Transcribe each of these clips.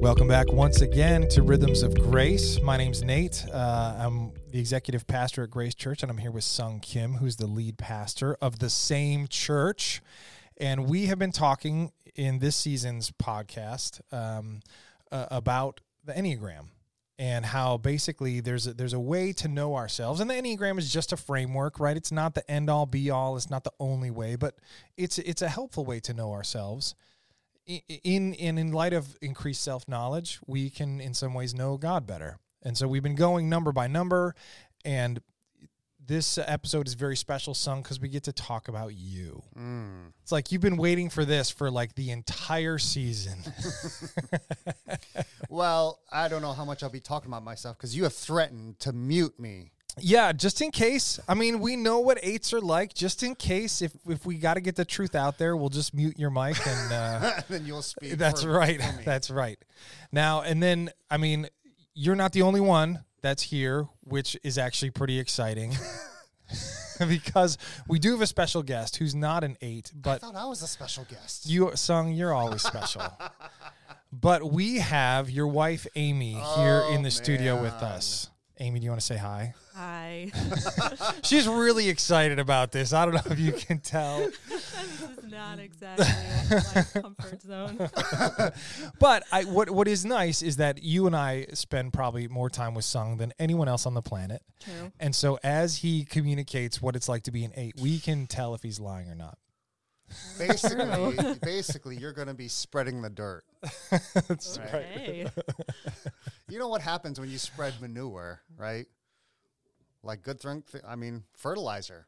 Welcome back once again to Rhythms of Grace. My name's Nate. Uh, I'm the executive pastor at Grace Church, and I'm here with Sung Kim, who's the lead pastor of the same church. And we have been talking in this season's podcast um, uh, about the Enneagram and how basically there's a, there's a way to know ourselves, and the Enneagram is just a framework, right? It's not the end all be all. It's not the only way, but it's it's a helpful way to know ourselves in in in light of increased self knowledge, we can in some ways know God better. And so we've been going number by number, and this episode is very special, Sung, because we get to talk about you. Mm. It's like you've been waiting for this for like the entire season. well, I don't know how much I'll be talking about myself because you have threatened to mute me yeah, just in case. I mean, we know what eights are like. Just in case, if if we got to get the truth out there, we'll just mute your mic and uh, then you'll speak. That's for, right. For that's right. Now and then, I mean, you're not the only one that's here, which is actually pretty exciting. because we do have a special guest who's not an eight, but I thought I was a special guest. You, Sung, you're always special. but we have your wife Amy here in the man. studio with us. Amy, do you want to say hi? Hi. She's really excited about this. I don't know if you can tell. this is not exactly my comfort zone. but I, what what is nice is that you and I spend probably more time with Sung than anyone else on the planet. True. And so as he communicates what it's like to be an eight, we can tell if he's lying or not. Basically, basically, you're going to be spreading the dirt. That's right. Hey. you know what happens when you spread manure, right? Like good thing, I mean, fertilizer.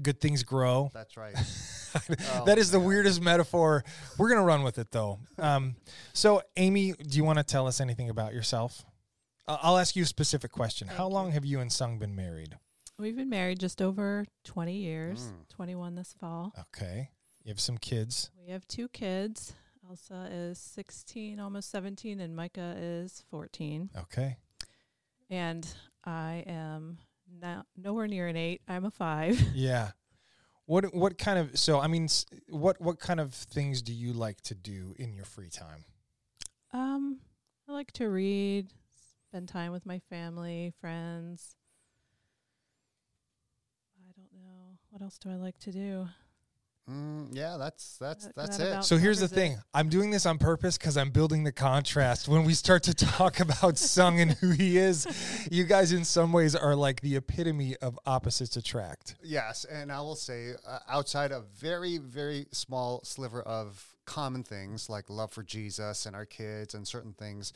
Good things grow. That's right. oh, that is the weirdest metaphor. We're gonna run with it though. Um, so, Amy, do you want to tell us anything about yourself? Uh, I'll ask you a specific question. Thank How you. long have you and Sung been married? We've been married just over 20 years, mm. 21 this fall. Okay. You have some kids. We have two kids. Elsa is 16, almost 17, and Micah is 14. Okay. And I am now nowhere near an eight. I'm a five. Yeah. What what kind of so I mean what what kind of things do you like to do in your free time? Um, I like to read, spend time with my family, friends. I don't know what else do I like to do. Mm, yeah, that's that's that's it. So here's the thing: I'm doing this on purpose because I'm building the contrast. When we start to talk about Sung and who he is, you guys, in some ways, are like the epitome of opposites attract. Yes, and I will say, uh, outside a very very small sliver of common things like love for Jesus and our kids and certain things,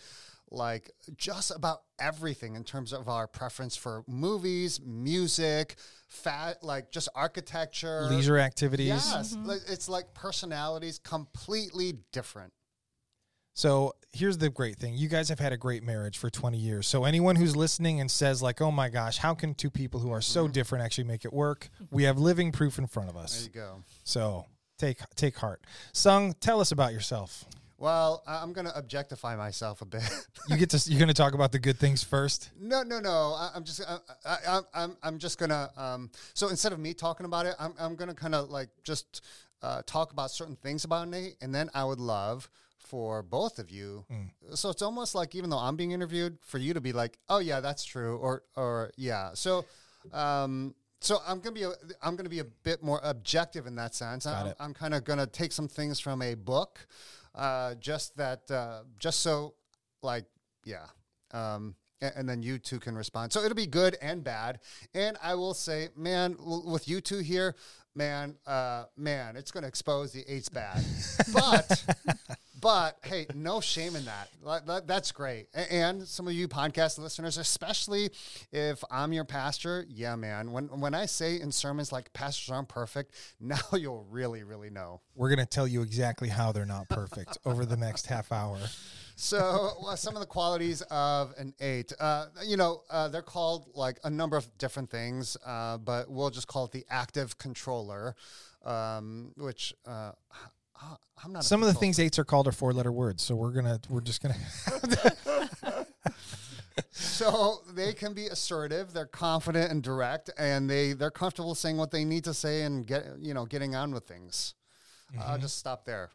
like just about everything in terms of our preference for movies, music, fat, like just architecture, leisure activities. Yes, mm-hmm. it's like personalities completely different. So here's the great thing. You guys have had a great marriage for 20 years. So anyone who's listening and says like, "Oh my gosh, how can two people who are so mm-hmm. different actually make it work?" We have living proof in front of us. There you go. So take take heart. Sung, tell us about yourself. Well, I'm going to objectify myself a bit. you get to you're going to talk about the good things first. No, no, no. I, am just I, I, I'm I'm just going to um. So instead of me talking about it, I'm I'm going to kind of like just uh, talk about certain things about Nate, and then I would love for both of you. Mm. So it's almost like even though I'm being interviewed, for you to be like, oh yeah, that's true, or or yeah. So. Um, so I'm gonna be a, I'm gonna be a bit more objective in that sense. Got I'm, I'm kind of gonna take some things from a book, uh, just that, uh, just so, like, yeah. Um, and, and, then you two can respond. So it'll be good and bad. And I will say, man, with you two here, man, uh, man, it's going to expose the eight's bad. but but hey, no shame in that. That's great. And some of you podcast listeners, especially if I'm your pastor, yeah, man. When when I say in sermons like pastors aren't perfect, now you'll really, really know. We're gonna tell you exactly how they're not perfect over the next half hour. So, well, some of the qualities of an eight, uh, you know, uh, they're called like a number of different things, uh, but we'll just call it the active controller, um, which uh, I'm not. Some of the things eights are called are four letter words, so we're gonna we're just gonna. so they can be assertive. They're confident and direct, and they they're comfortable saying what they need to say and get you know getting on with things. Mm-hmm. I'll just stop there.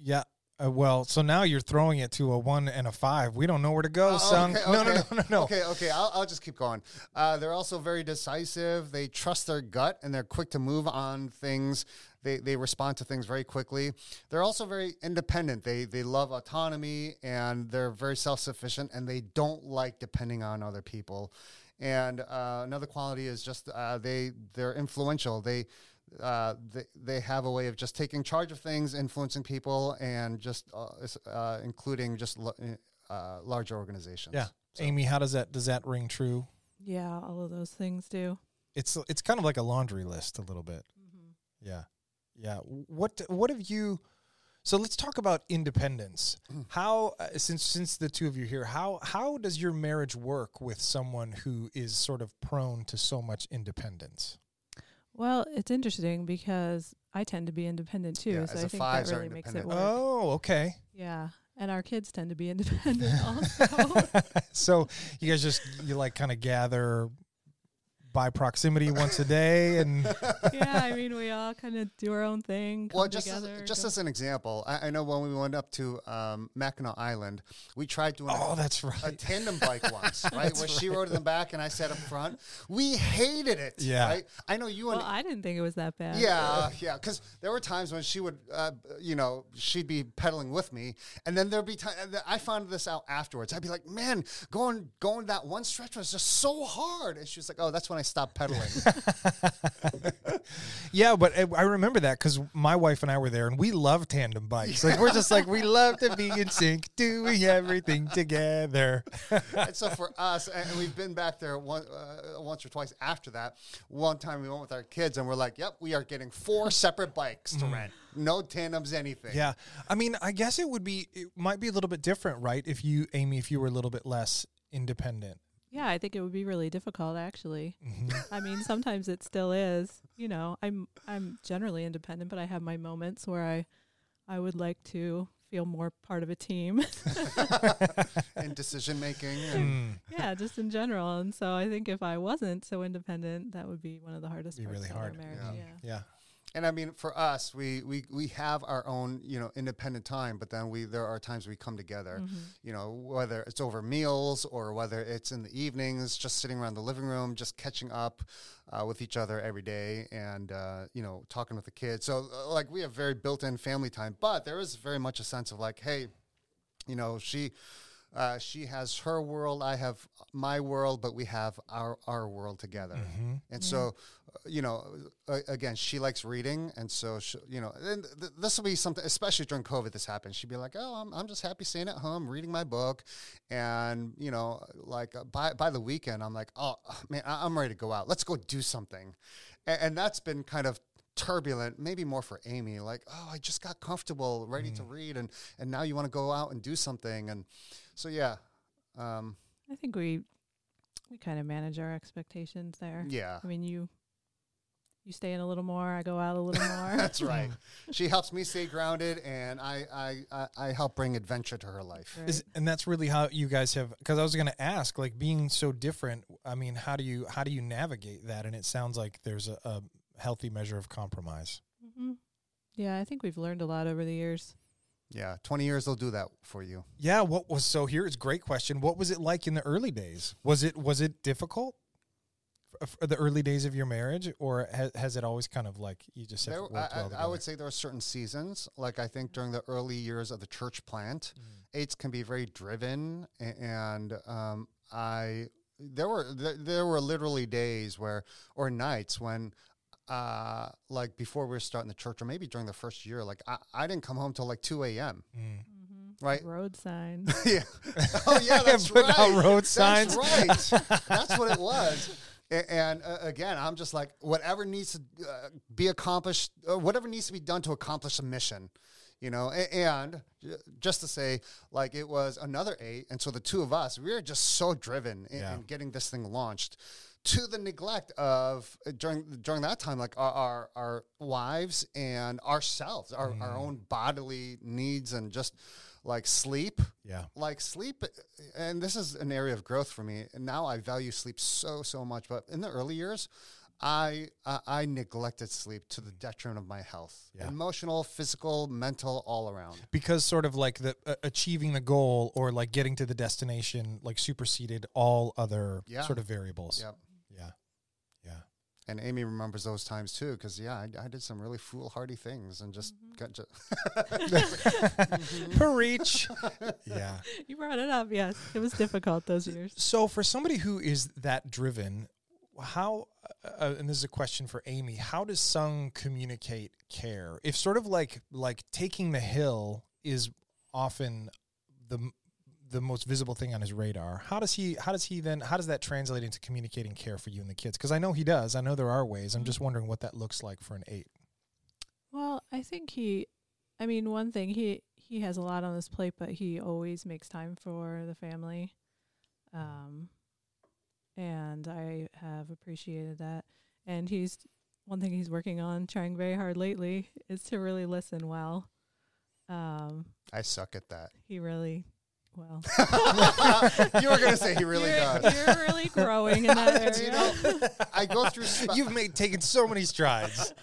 Yeah. Uh, well, so now you're throwing it to a one and a five. We don't know where to go, Oh, son. okay, No, no, no, no, no. Okay, okay. I'll, I'll just keep going. Uh, they're also very decisive. They trust their gut and they're quick to move on things. They, they respond to things very quickly. They're also very independent. They they love autonomy and they're very self sufficient and they don't like depending on other people. And uh, another quality is just uh, they they're influential. They uh, they, they have a way of just taking charge of things, influencing people, and just uh, uh, including just lo- uh, larger organizations. Yeah. So- Amy, how does that does that ring true? Yeah, all of those things do. It's it's kind of like a laundry list a little bit. Yeah. Yeah. What what have you So let's talk about independence. How uh, since since the two of you here, how how does your marriage work with someone who is sort of prone to so much independence? Well, it's interesting because I tend to be independent too, Yeah, so as I a think that really makes it work. Oh, okay. Yeah, and our kids tend to be independent also. so you guys just you like kind of gather by proximity once a day and yeah, I mean, we all kind of do our own thing. Come Well, just as, just go- as an example, I, I know when we went up to um, Mackinac Island, we tried doing oh a, that's a tandem bike once, right? Where she rode in the back and I sat up front. We hated it. Yeah. Right? I know you and well, I didn't think it was that bad. Yeah, yeah. Because there were times when she would, uh, you know, she'd be pedaling with me, and then there'd be time. I found this out afterwards. I'd be like, "Man, going going that one stretch was just so hard," and she was like, "Oh, that's when I stopped pedaling." yeah but I- i remember that because my wife and i were there and we love tandem bikes like we're just like we love to be in sync doing everything together and so for us, and we've been back there one, uh, once or twice after that. One time we went with our kids, and we're like, "Yep, we are getting four separate bikes to rent. No tandems, anything." yeah i mean i guess it would be it might be a little bit different right if you amy if you were a little bit less independent Yeah, I think it would be really difficult actually. Mm-hmm. I mean, sometimes it still is. You know, I'm I'm generally independent, but I have my moments where I I would like to feel more part of a team. and decision making. Mm, yeah, just in general. And so I think if I wasn't so independent, that would be one of the hardest Be parts really of our hard. marriage. Yeah. Yeah. yeah And I mean, for us, we, we we have our own you know independent time, but then we there are times we come together. Mm-hmm. You know, whether it's over meals or whether it's in the evenings, just sitting around the living room, just catching up uh, with each other every day, and uh, you know, talking with the kids. So uh, like we have very built-in family time, but there is very much a sense of like, hey, you know, she. Uh, she has her world, I have my world, but we have our our world together. Mm-hmm. And so, uh, you know, uh, again, she likes reading, and so she, you know, and th- this will be something, especially during COVID. This happened. She'd be like, "Oh, I'm, I'm just happy staying at home, reading my book," and you know, like uh, by by the weekend, I'm like, "Oh man, I- I'm ready to go out. Let's go do something," and, and that's been kind of turbulent maybe more for amy like oh i just got comfortable ready to read and and now you want to go out and do something and so yeah um I think we we kind of manage our expectations there. yeah I mean, you you stay in a little more, I go out a little more. That's right. she helps me stay grounded, and I I, I, I help bring adventure to her life. Right. Is, and that's really how you guys have because i was going to ask like being so different i mean how do you how do you navigate that and it sounds like there's a, a healthy measure of compromise hmm Yeah, I think we've learned a lot over the years. Yeah, twenty years they'll do that for you. yeah what was so here is great question what was it like in the early days was it was it difficult for the early days of your marriage or has, has it always kind of like you just There, I, well I- would say there are certain seasons, like I think during the early years of the church plant, eights can be very driven, and um, I there were there, there were literally days where or nights when. Uh, like before we were starting the church, or maybe during the first year, like I, I didn't come home till like two a.m. Mm. Right? Road signs. yeah. Oh yeah, that's Put right. out road That's signs. right. That's what it was. A- And uh, again, I'm just like, whatever needs to uh, be accomplished, uh, whatever needs to be done to accomplish a mission, you know. A- and just to say, like, it was another eight, and so the two of us, we were just so driven in, Yeah. in getting this thing launched. To the neglect of uh, during during that time, like our our, our wives and ourselves, our, our own bodily needs, and just like sleep, yeah like sleep and this is an area of growth for me and now i value sleep so so much but in the early years I uh, I neglected sleep to the detriment of my health, Yeah. emotional, physical, mental, all around. because sort of like the uh, achieving the goal or like getting to the destination like superseded all other Yeah. sort of variables. Yep. Yeah. Yeah. And Amy remembers those times too, because yeah, I, I did some really foolhardy things and just got ju- Preach. yeah. You brought it up. Yes, it was difficult those years. So for somebody who is that driven, how uh, and this is a question for Amy, how does Sung communicate care? If sort of like like taking the hill is often the the most visible thing on his radar. How does he how does he then how does that translate into communicating care for you and the kids? Cuz I know he does. I know there are ways. I'm just wondering what that looks like for an 8. Well, I think he, I mean, one thing he he has a lot on his plate, but he always makes time for the family, um, and I have appreciated that. And he's one thing he's working on, trying very hard lately, is to really listen well. Um, I suck at that. he really, well, you were gonna say he really you're, does. You're really growing in that you know, I go through. Sp- You've made taken so many strides.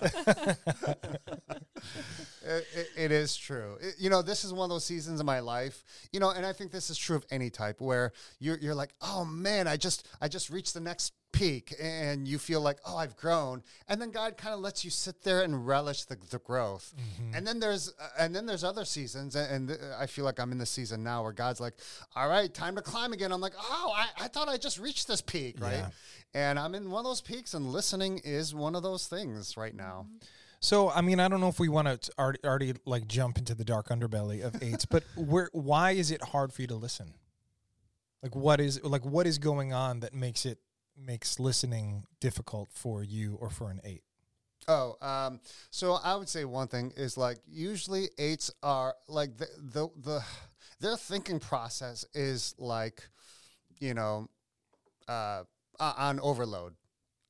It, it, it is true. It- you know, this is one of those seasons of my life. You know, and I think this is true of any type where you're you're like, oh man, I just I just reached the next peak, and you feel like, oh, I've grown, and then God kind of lets you sit there and relish the, the growth. Mm-hmm. And then there's uh, and then there's other seasons, and, and th- I feel like I'm in the season now where God's like, all right, time to climb again. I'm like, oh, I, I thought I just reached this peak, right? Yeah. And I'm in one of those peaks, and listening is one of those things right now. Mm-hmm. So, I mean, I don't know if we want to already, already like jump into the dark underbelly of eights, but where, why is it hard for you to listen? Like, what is like what is going on that makes it makes listening difficult for you or for an eight? Oh, um, so I would say one thing is like usually eights are like the the, the their thinking process is like, you know, uh, uh, on overload.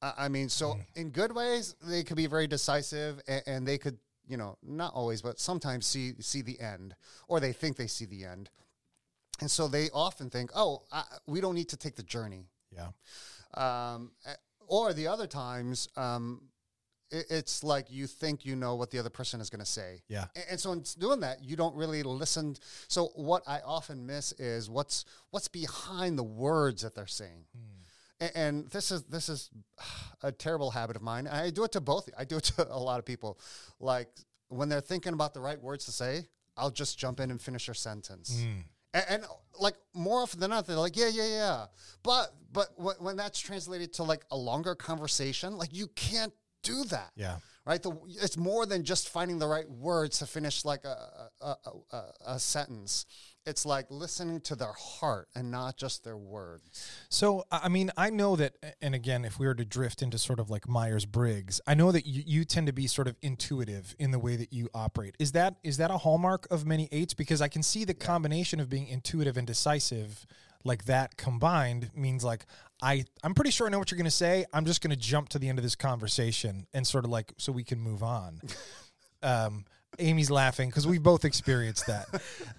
I I mean, so in good ways they could be very decisive and, and they could, you know, not always, but sometimes see see the end, or they think they see the end, and so they often think, oh, I, we don't need to take the journey Yeah, um, eh, or the other times um, it, it's like you think you know what the other person is going to say. Yeah, A- and, so in doing that you don't really listen. So what i often miss is what's what's behind the words that they're saying. A- and this is this is a terrible habit of mine. I do it to both i do it to a lot of people. Like when they're thinking about the right words to say i'll just jump in and finish their sentence. Mm. And, and like more often than not, they're like, yeah, yeah, yeah. But but when, when that's translated to like a longer conversation, like you can't do that, yeah. right? The, it's more than just finding the right words to finish like a, a, a a sentence. It's like listening to their heart and not just their words. So, I mean, I know that, and again, if we were to drift into sort of like Myers Briggs, I know that you, you tend to be sort of intuitive in the way that you operate. Is that is that a hallmark of many eights? Because I can see the combination of being intuitive and decisive, like that combined, means like I I'm pretty sure I know what you're going to say. I'm just going to jump to the end of this conversation and sort of like so we can move on. um, Amy's laughing because we've both experienced that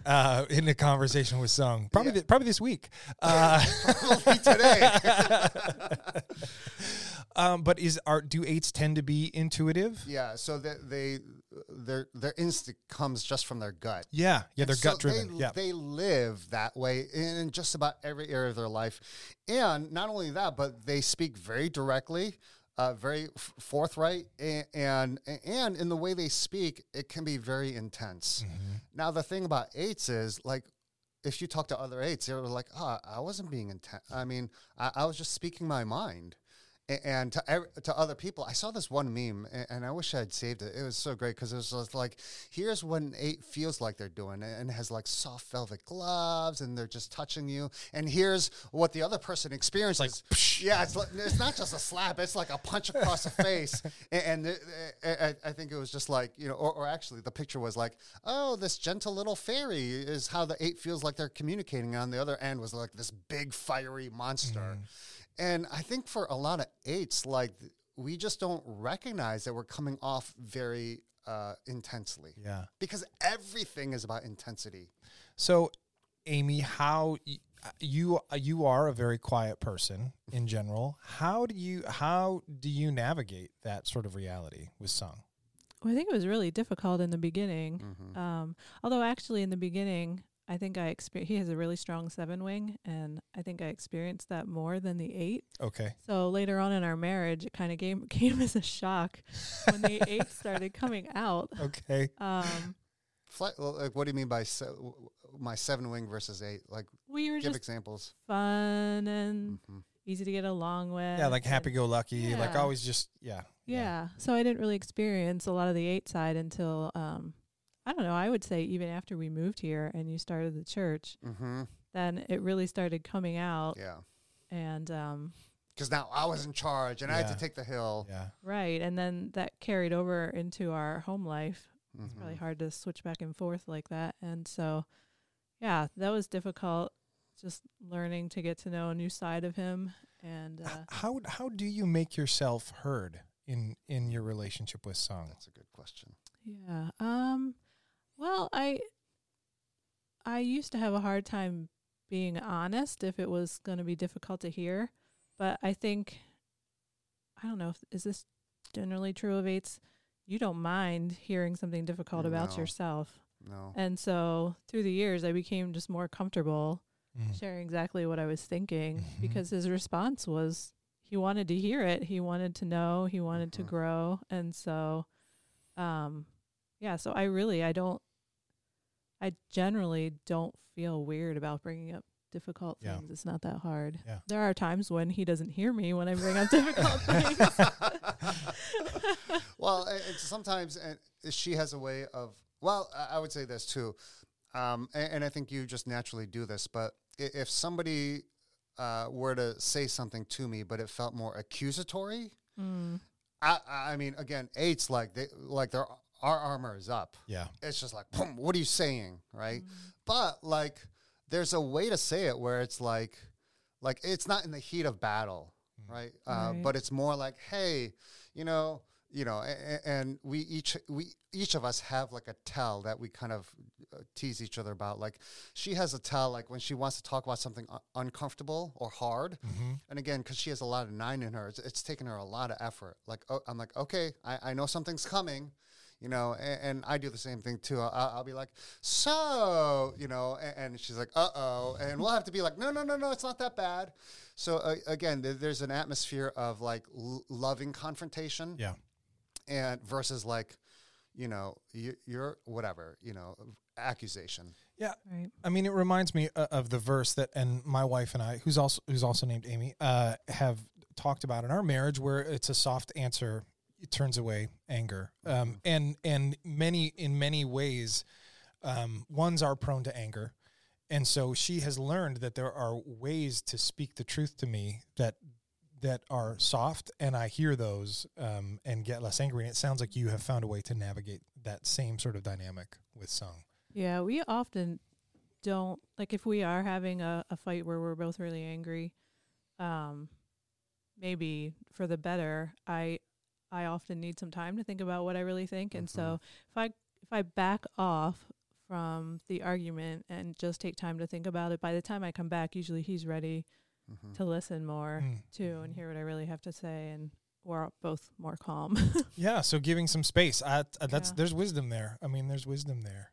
uh, in a conversation with Sung. Probably, th- probably this week. Uh, Probably today. Um, but is art do eights tend to be intuitive? yeah. So that they their their instinct comes just from their gut. Yeah, yeah, they're So gut driven. They, Yeah, they live that way in just about every area of their life, and not only that, but they speak very directly, uh, very f- forthright, and, and and in the way they speak, it can be very intense. Mm-hmm. Now, the thing about eights is like. If you talk to other eights, they're like, "Oh, I wasn't being intense. I mean, I, I was just speaking my mind." And to to other people, I saw this one meme, and I wish I had saved it. It was so great because it was just like, here's what an eight feels like they're doing, and it has like soft velvet gloves, and they're just touching you. And here's what the other person experiences. Like, yeah, it's like, it's not just a slap; it's like a punch across the face. And, and I, I- think it was just like you know, or, or actually, the picture was like, oh, this gentle little fairy is how the eight feels like they're communicating. On the other end was like this big fiery monster. Mm-hmm. And I think for a lot of eights, like we just don't recognize that we're coming off very uh, intensely yeah. because everything is about intensity. So Amy, how y- you you are a very quiet person in general. How do you how do you navigate that sort of reality with Sung? Well, I think it was really difficult in the beginning. Mhm. Um, although actually in the beginning, I think I exper- he has a really strong seven wing, and I think I experienced that more than the eight. Okay. So later on in our marriage, it kind of came came as a shock when the eight started coming out. Okay. Um, Fly, like, what do you mean by se- w- w- my seven wing versus eight? Like, we were give just examples. fun and Mhm. easy to get along with. Yeah, like happy go lucky, like always just yeah. Yeah. So I didn't really experience a lot of the eight side until um, I don't know. I would say even after we moved here and you started the church, Mhm. then it really started coming out. Yeah. And um, Because now I was in charge and I had to take the hill. Yeah. right, and then that carried over into our home life. It's Mhm. probably hard to switch back and forth like that. And so, yeah, that was difficult. Just learning to get to know a new side of him. And uh, how how do you make yourself heard in in your relationship with Sung? That's a good question. Yeah. Um well, I I used to have a hard time being honest if it was going to be difficult to hear, but I think I don't know if is this generally true of eights? You don't mind hearing something difficult about yourself. No. And so through the years I became just more comfortable Mm. sharing exactly what I was thinking Mhm. because his response was he wanted to hear it, he wanted to know, he wanted to Mhm. grow, and so um yeah, so I really I don't I generally don't feel weird about bringing up difficult Yeah. things. It's not that hard. Yeah. There are times when he doesn't hear me when I bring up difficult things. well, it- sometimes she has a way of. Well, I I would say this too, um, and, and I think you just naturally do this. But if somebody uh, were to say something to me, but it felt more accusatory, Mm, I, I mean, again, eights like they like their our armor is up. Yeah. It's just like, boom, what are you saying, right? mm, But like, there's a way to say it where it's like, like it's not in the heat of battle, Mm. right? Uh, Right. But it's more like, hey, you know, you know, and, and we each we each of us have like a tell that we kind of uh, tease each other about. Like, she has a tell like when she wants to talk about something un- uncomfortable or hard, Mm-hmm. and again, because she has a lot of nine in her, it's, it's taken her a lot of effort. Like, oh, I'm like, okay, I, I know something's coming, you know, and, and I do the same thing too. I'll, I'll be like, so, you know, and, and she's like, uh oh, and we'll have to be like, no, no, no, no, it's not that bad. So uh, again, there, there's an atmosphere of like l- loving confrontation, Yeah. and versus like, you know, you, you're whatever, you know, accusation. right. I mean, it reminds me uh, of the verse that, and my wife and I, who's also who's also named Amy, uh, have talked about in our marriage, where it's a soft answer it turns away anger, um, and and many in many ways, um, ones are prone to anger, and so she has learned that there are ways to speak the truth to me that that are soft, and I hear those um, and get less angry. And it sounds like you have found a way to navigate that same sort of dynamic with Sung. Yeah, we often don't like if we are having a, a fight where we're both really angry, um, maybe for the better, I I often need some time to think about what I really think. And so if I if I back off from the argument and just take time to think about it, by the time I come back, usually he's ready Mhm. to listen more Mm. too and hear what I really have to say and we're both more calm. Yeah, so giving some space. I, I, that's Yeah. there's wisdom there. I mean, there's wisdom there.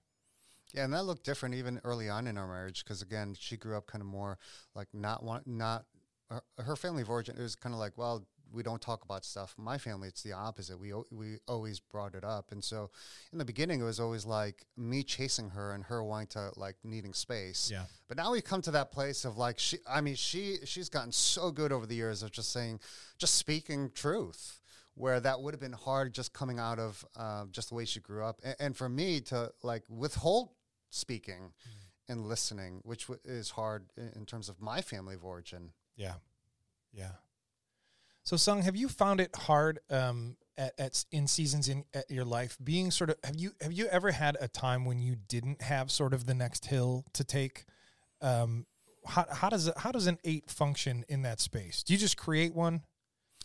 Yeah, and that looked different even early on in our marriage because again, she grew up kind of more like not want not her, her family of origin. It was kind of like, well, we don't talk about stuff. My family, it's the opposite. We we always brought it up, and so in the beginning, it was always like me chasing her and her wanting to like needing space. Yeah. But now we come to that place of like she. I mean, she she's gotten so good over the years of just saying, just speaking truth. Where that would have been hard just coming out of uh, just the way she grew up, and, and for me to like withhold speaking and listening, which w- is hard in, in terms of my family of origin. Yeah. Yeah. So, Sung, have you found it hard um, at, at in seasons in at your life being sort of have you have you ever had a time when you didn't have sort of the next hill to take? Um, how how does how does an eight function in that space? Do you just create one?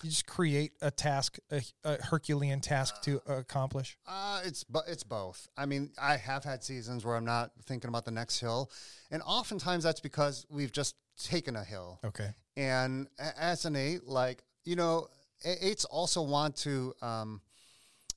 You just create a task, a, a Herculean task to accomplish. Uh, it's it's both. I mean, I have had seasons where I'm not thinking about the next hill, and oftentimes that's because we've just taken a hill. Okay. And as an eight, like you know, eights also want to um,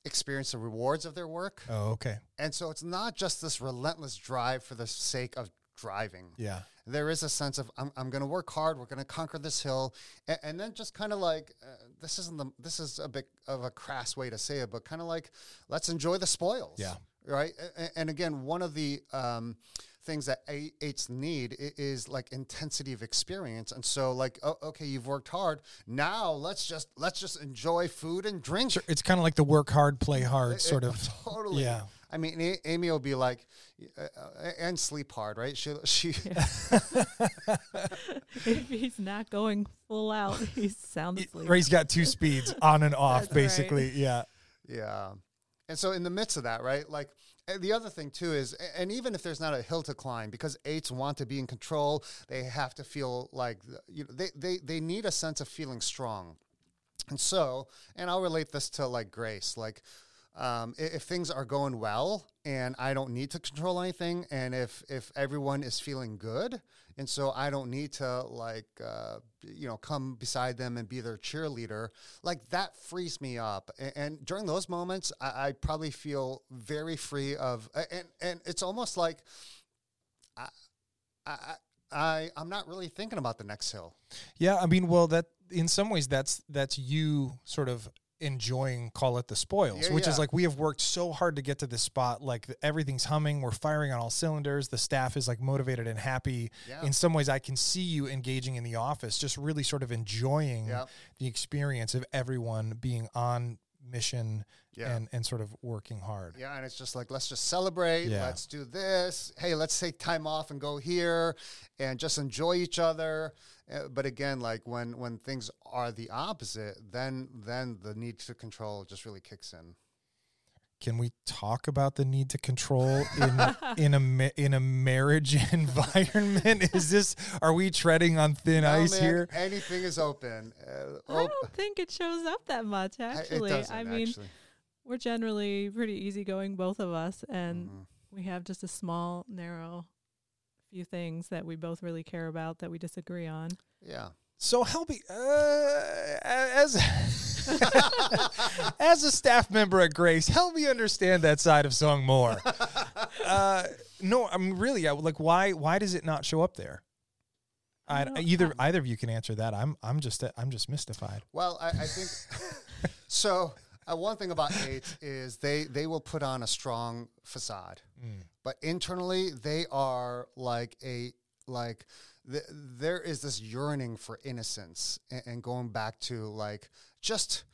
experience the rewards of their work, Oh, okay. and so it's not just this relentless drive for the sake of driving. Yeah. There is a sense of I'm, I'm going to work hard. We're going to conquer this hill, and, and then just kind of like uh, this isn't the this is a bit of a crass way to say it, but kind of like let's enjoy the spoils. Yeah. Right. A- a- And again, one of the um, things that a- eights need is like intensity of experience. And so, like, oh, okay, you've worked hard. Now let's just let's just enjoy food and drink. Sure. It's kind of like the work hard, play hard It- sort it- of. totally. Yeah. I mean, A- Amy will be like, uh, uh, and sleep hard, right? She she. if he's not going full out, he's sound asleep. Ray's got two speeds on and off, That's right. basically. Yeah. Yeah. And so in the midst of that, right? Like the other thing too is and even if there's not a hill to climb because eights want to be in control, they have to feel like you know they they they need a sense of feeling strong. And so, and I'll relate this to like grace, like um, if things are going well and I don't need to control anything, and if if everyone is feeling good, and so I don't need to like uh, you know come beside them and be their cheerleader, like that frees me up. And, and during those moments, I, I probably feel very free of, and and it's almost like I I. I, I'm not really thinking about the next hill. Yeah, I mean, well, that in some ways that's that's you sort of enjoying call it the spoils, Yeah, which is like we have worked so hard to get to this spot. Like everything's humming, we're firing on all cylinders. The staff is like motivated and happy. Yeah. In some ways, I can see you engaging in the office, just really sort of enjoying the experience of everyone being on mission Yeah. and and sort of working hard. Yeah, and it's just like let's just celebrate. Yeah. Let's do this. Hey, let's take time off and go here, and just enjoy each other. Uh, but again, like when when things are the opposite, then then the need to control just really kicks in. Can we talk about the need to control in in a in a marriage environment? Is this are we treading on thin No, ice man, here? Anything is open. Uh, I don't think it shows up that much, I- actually. it I mean, actually. we're generally pretty easygoing, both of us, and Mhm. we have just a small, narrow few things that we both really care about that we disagree on. yeah. So help me, uh, as as a staff member at Grace, help me understand that side of Sung more. Uh, no, I'm really I, like, why why does it not show up there? I, either either of you can answer that. I'm I'm just I'm just mystified. Well, I, I think so. Uh, one thing about eight is they they will put on a strong facade, but internally they are like a like th- there is this yearning for innocence and, and going back to like just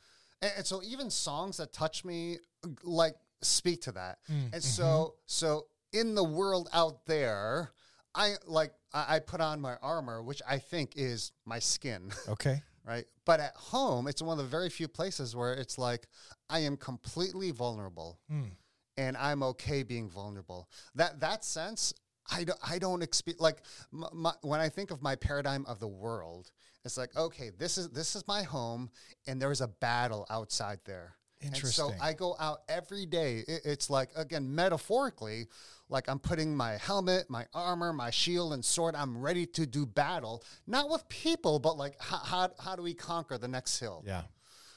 and, so even songs that touch me like speak to that mm, and mm-hmm. so so in the world out there i like I, I put on my armor which i think is my skin Okay. right? But at home, it's one of the very few places where it's like I am completely vulnerable, mm. and I'm okay being vulnerable. That that sense, I don't, I don't expect like my, when I think of my paradigm of the world, it's like okay, this is this is my home, and there is a battle outside there. And Interesting. so I go out every day. It- it's like again metaphorically, like I'm putting my helmet, my armor, my shield and sword. I'm ready to do battle, not with people, but like how how, how do we conquer the next hill? Yeah.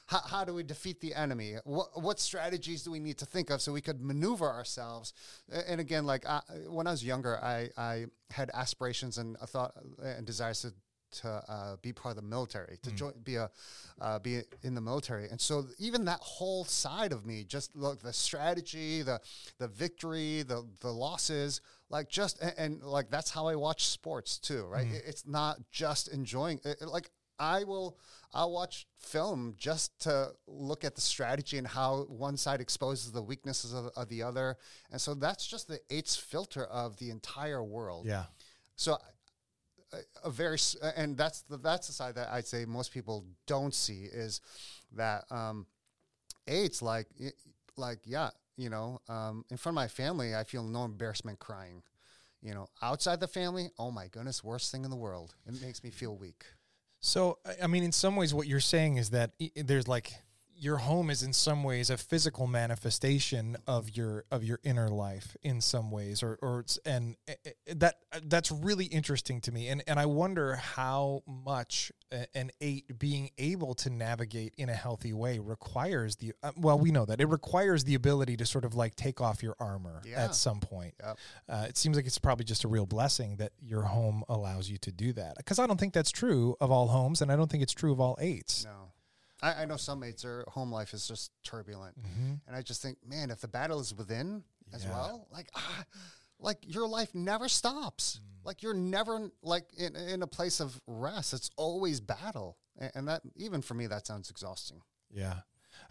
How, how do we defeat the enemy? What, what strategies do we need to think of so we could maneuver ourselves? And again, like I, when I was younger, I, I had aspirations and a thought and desires to to uh, be part of the military, to join, be a uh, be in the military, and so even that whole side of me, just look the strategy, the the victory, the the losses, like just and, and like that's how I watch sports too, right? It- it's not just enjoying, it- like I will I'll watch film just to look at the strategy and how one side exposes the weaknesses of, of the other. And so that's just the eights filter of the entire world. Yeah. So a, a very and that's the that's the side that I'd say most people don't see is that um eights like like yeah, you know, um in front of my family I feel no embarrassment crying. You know, outside the family, oh my goodness, worst thing in the world. It makes me feel weak. So, I- mean, in some ways, what you're saying is that there's like your home is in some ways a physical manifestation of your of your inner life in some ways, or or it's, and i- i- that that's really interesting to me, and and I wonder how much an eight being able to navigate in a healthy way requires the uh, well, we know that it requires the ability to sort of like take off your armor Yeah. at some point. Yep. Uh, it seems like it's probably just a real blessing that your home allows you to do that. Because I don't think that's true of all homes, and I don't think it's true of all eights. No. I, I know some mates, their home life is just turbulent. Mm-hmm. And I just think, man, if the battle is within as well, like, ah, like your life never stops. Mm. Like you're never like in, in a place of rest. It's always battle. And, and that, even for me, that sounds exhausting. Yeah.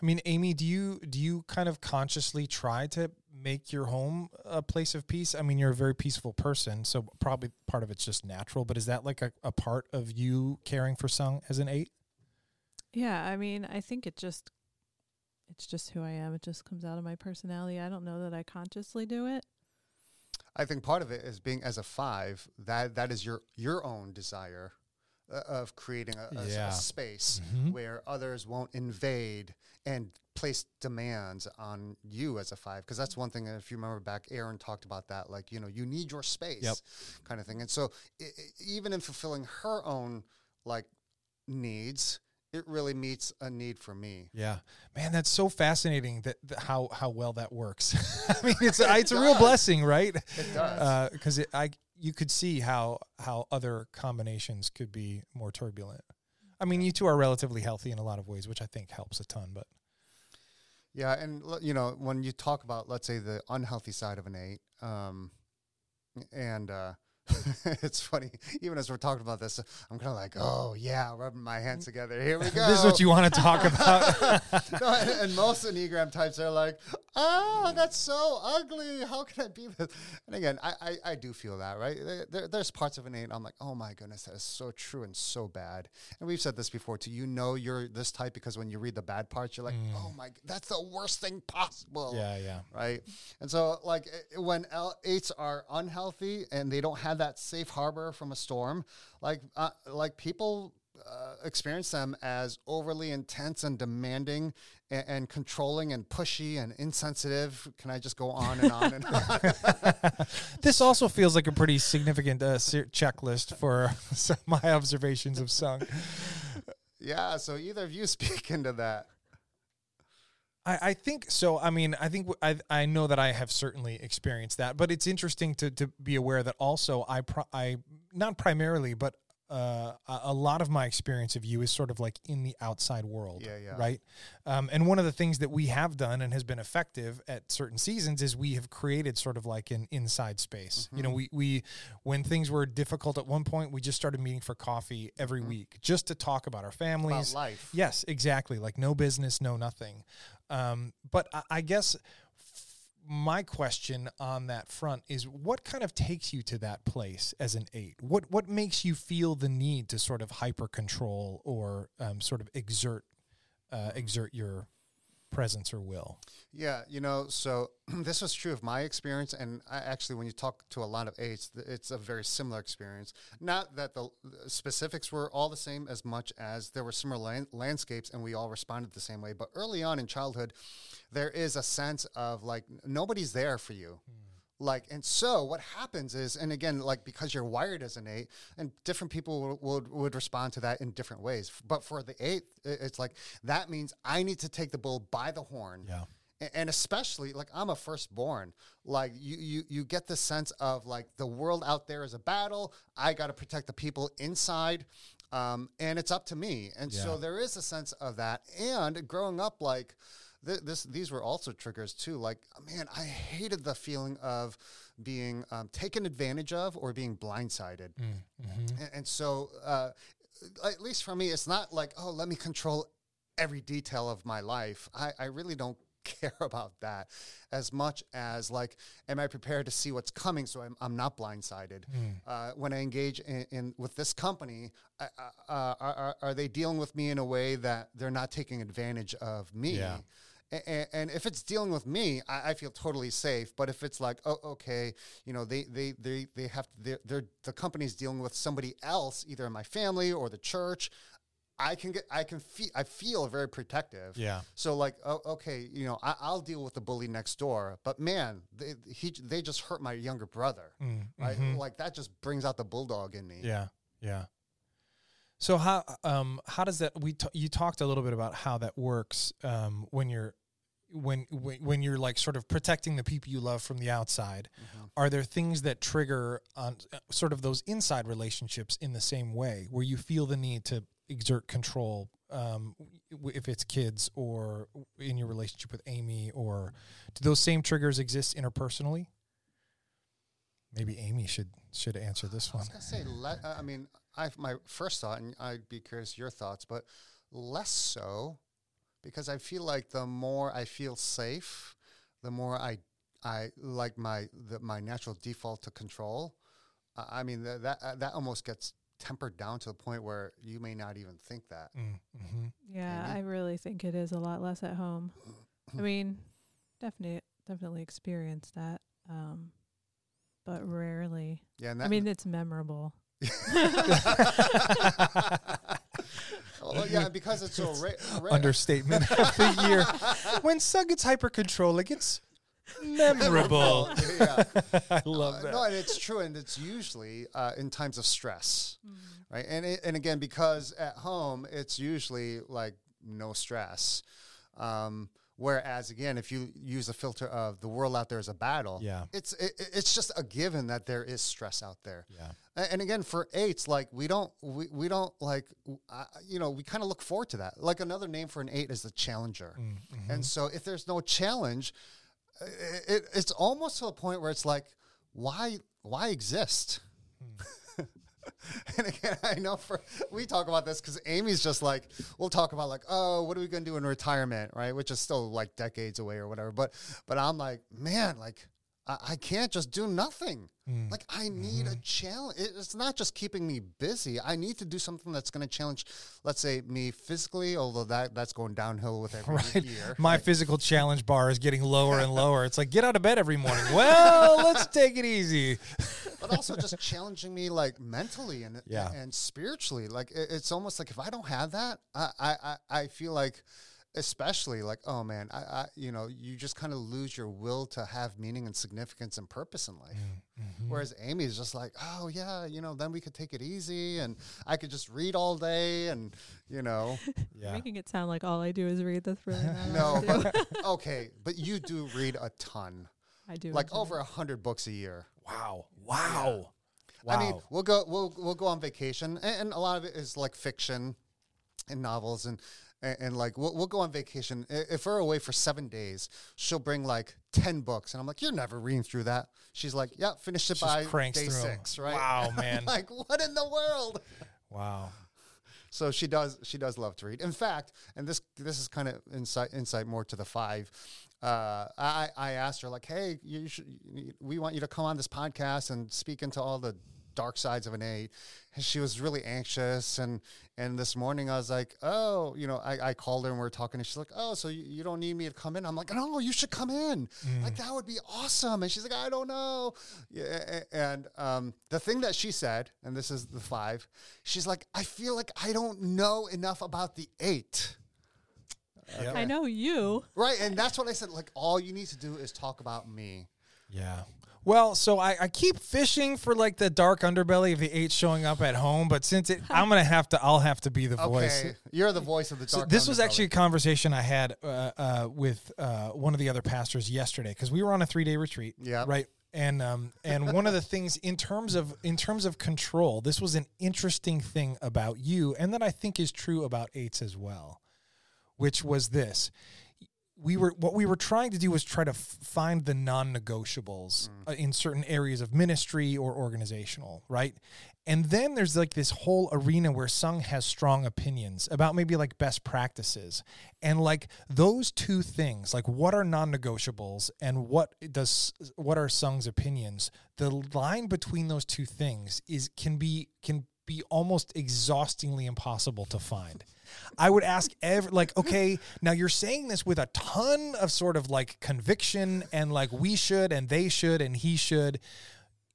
I mean, Amy, do you do you kind of consciously try to make your home a place of peace? I mean, you're a very peaceful person, so probably part of it's just natural. But is that like a, a part of you caring for Sung as an eight? Yeah, I mean, I think it just it's just who I am. It just comes out of my personality. I don't know that I consciously do it. I think part of it is being as a five, that that is your your own desire uh, of creating a Yeah. space Mhm. where others won't invade and place demands on you as a five because that's one thing if you remember back aaron talked about that like you know you need your space Yep. kind of thing and so i i even in fulfilling her own like needs it really meets a need for me Yeah, man, that's so fascinating that, that how how well that works. I mean, it's it's a real blessing, right? it does Because it I you could see how how other combinations could be more turbulent. I mean, you two are relatively healthy in a lot of ways, which I think helps a ton. But Yeah, and you know when you talk about let's say the unhealthy side of an eight, um, and uh, it's funny even as we're talking about this, I'm kind of like, oh yeah, rubbing my hands together. Here we go. this is what you want to talk about. no, and, and most enneagram types are like, oh, that's so ugly. How can I be this? And again, I I, I do feel that right. There- There, there's parts of an eight. I'm like, oh my goodness, that is so true and so bad. And we've said this before too. You know you're this type because when you read the bad parts, you're like, mm. oh my, that's the worst thing possible yeah, yeah. right? And so, like, eh, when L- eights are unhealthy and they don't have that safe harbor from a storm, like, uh, like people uh, experience them as overly intense and demanding and, and controlling and pushy and insensitive. Can I just go on and on and on? This also feels like a pretty significant uh, checklist for my observations of Sung. yeah. So either of you speak into that. I, I think so. I mean, I think I, I know that I have certainly experienced that, but it's interesting to to be aware that also I I not primarily, but uh, a lot of my experience of you is sort of like in the outside world, Yeah, yeah. right? Um, and one of the things that we have done and has been effective at certain seasons is we have created sort of like an inside space. You know, Mm-hmm. we we when things were difficult at one point, we just started meeting for coffee every week just to talk about our families, Mm-hmm. About life. Yes, exactly. Like no business, no nothing. Um, but I, I guess my question on that front is what kind of takes you to that place as an eight? What what makes you feel the need to sort of hyper control or um, sort of exert uh, exert your presence or will? Yeah, you know, so this was true of my experience, and I actually, when you talk to a lot of th- it's a very similar experience. Not that the specifics were all the same as much as there were similar lan- landscapes, and we all responded the same way. But early on in childhood, there is a sense of like nobody's there for you. Hmm. Like, and so what happens is, and again, like because you're wired as an eight, and different people would, would, would respond to that in different ways. But for the eight, i- it's like that means I need to take the bull by the horn Yeah. and especially like I'm a firstborn. Like you, you, you get the sense of like the world out there is a battle. I got to protect the people inside, um, and it's up to me. And Yeah. so there is a sense of that. And growing up, like th- this, these were also triggers too. Like man, I hated the feeling of being um, taken advantage of or being blindsided. Mm-hmm. And, and so, uh, at least for me, it's not like, oh, let me control every detail of my life. I, I really don't care about that as much as like, am I prepared to see what's coming so I'm, I'm not blindsided? Uh, when I engage in, in with this company, uh, uh, are, are, are they dealing with me in a way that they're not taking advantage of me? Yeah. And, and if it's dealing with me, I, I, feel totally safe. But if it's like, oh, okay, you know, they they they they have they're, they're the company's dealing with somebody else, either in my family or the church. I can get, I can feel, I feel very protective. Yeah. So like, oh, okay, you know, I, will deal with the bully next door, but man, they, he, they just hurt my younger brother, mm, right? Mm-hmm. Like that just brings out the bulldog in me. Yeah. Yeah. So how um how does that we t- you talked a little bit about how that works um when you're when when, when you're like sort of protecting the people you love from the outside. Mm-hmm. are there things that trigger on uh, sort of those inside relationships in the same way where you feel the need to exert control um, if it's kids or in your relationship with Amy or do those same triggers exist interpersonally? Maybe Amy should should answer this one I was gonna say let, I mean I my first thought, and I'd be curious your thoughts, but less so because I feel like the more I feel safe, the more I I like my the, my natural default to control. Uh, I mean th- that uh, that almost gets tempered down to the point where you may not even think that. Mm, mm-hmm. Yeah, Maybe? I really think it is a lot less at home. I mean, definitely definitely experience that, um, but rarely. Yeah, I mean it's memorable well, yeah, because it's so rare. Understatement of the year. When Sung gets hyper controlling, it's memorable. yeah. I love uh, that. No, and it's true, and it's usually uh, in times of stress, mm. right? And it, and again, because at home it's usually like no stress. Um, Whereas again, if you use a filter of the world out there is a battle, yeah, it's it, it's just a given that there is stress out there. Yeah, and again for eights, like we don't we, we don't like uh, you know we kind of look forward to that. Like another name for an eight is the challenger, mm, mm-hmm. and so if there's no challenge, it, it's almost to the point where it's like why why exist? And again, I know for we talk about this because Amy's just like we'll talk about like oh what are we gonna do in retirement? Right? Which is still like decades away or whatever. But but I'm like man like I, I can't just do nothing mm. like I need mm-hmm. a challenge it's not just keeping me busy I need to do something that's gonna challenge let's say me physically although that that's going downhill with every right. year my physical challenge bar is getting lower and lower it's like get out of bed every morning well let's take it easy but also just challenging me like mentally and yeah. and spiritually. Like it, it's almost like if I don't have that, I I I feel like especially like oh man I, I you know you just kind of lose your will to have meaning and significance and purpose in life mm, mm-hmm. whereas amy is just like oh yeah you know then we could take it easy and i could just read all day and you know yeah. making it sound like all i do is read that's really no but okay but you do read a ton i do like over a hundred books a year Wow. Wow. Wow. I mean, we'll go we'll we'll go on vacation, and, and, a lot of it is like fiction and novels, and and, and, like we'll we'll go on vacation. If we're away for seven days, she'll bring like ten books, and I'm like, you're never reading through that. She's like, yeah, finish it by day six, right? Wow, man! like, what in the world? Wow. So she does she does love to read. In fact, and this this is kind of insight insight more to the five uh, I, I asked her like, hey, you should, we want you to come on this podcast and speak into all the dark sides of an eight. And she was really anxious. And, and this morning I was like, oh, you know, I, I called her and we are talking and she's like, oh, so you, you don't need me to come in? I'm like, no, you should come in. Mm. Like, that would be awesome. And she's like, I don't know. Yeah, and um, the thing that she said, and this is the five, she's like, I feel like I don't know enough about the eight. Yep. I know you. Right. And that's what I said. Like, all you need to do is talk about me. Yeah. Well, so I, I keep fishing for like the dark underbelly of the eight showing up at home, but since it, I'm gonna have to, I'll have to be the voice. Okay, you're the voice of the dark. So this was actually a conversation I had uh, uh, with uh, one of the other pastors yesterday because we were on a three day retreat. Yeah. Right. And um, and one of the things in terms of in terms of control, this was an interesting thing about you, and that I think is true about eights as well which was this we were what we were trying to do was try to f- find the non-negotiables mm. uh, in certain areas of ministry or organizational right and then there's like this whole arena where sung has strong opinions about maybe like best practices and like those two things like what are non-negotiables and what does what are sung's opinions the line between those two things is can be can be almost exhaustingly impossible to find. I would ask every like, okay, now you're saying this with a ton of sort of like conviction and like we should and they should and he should.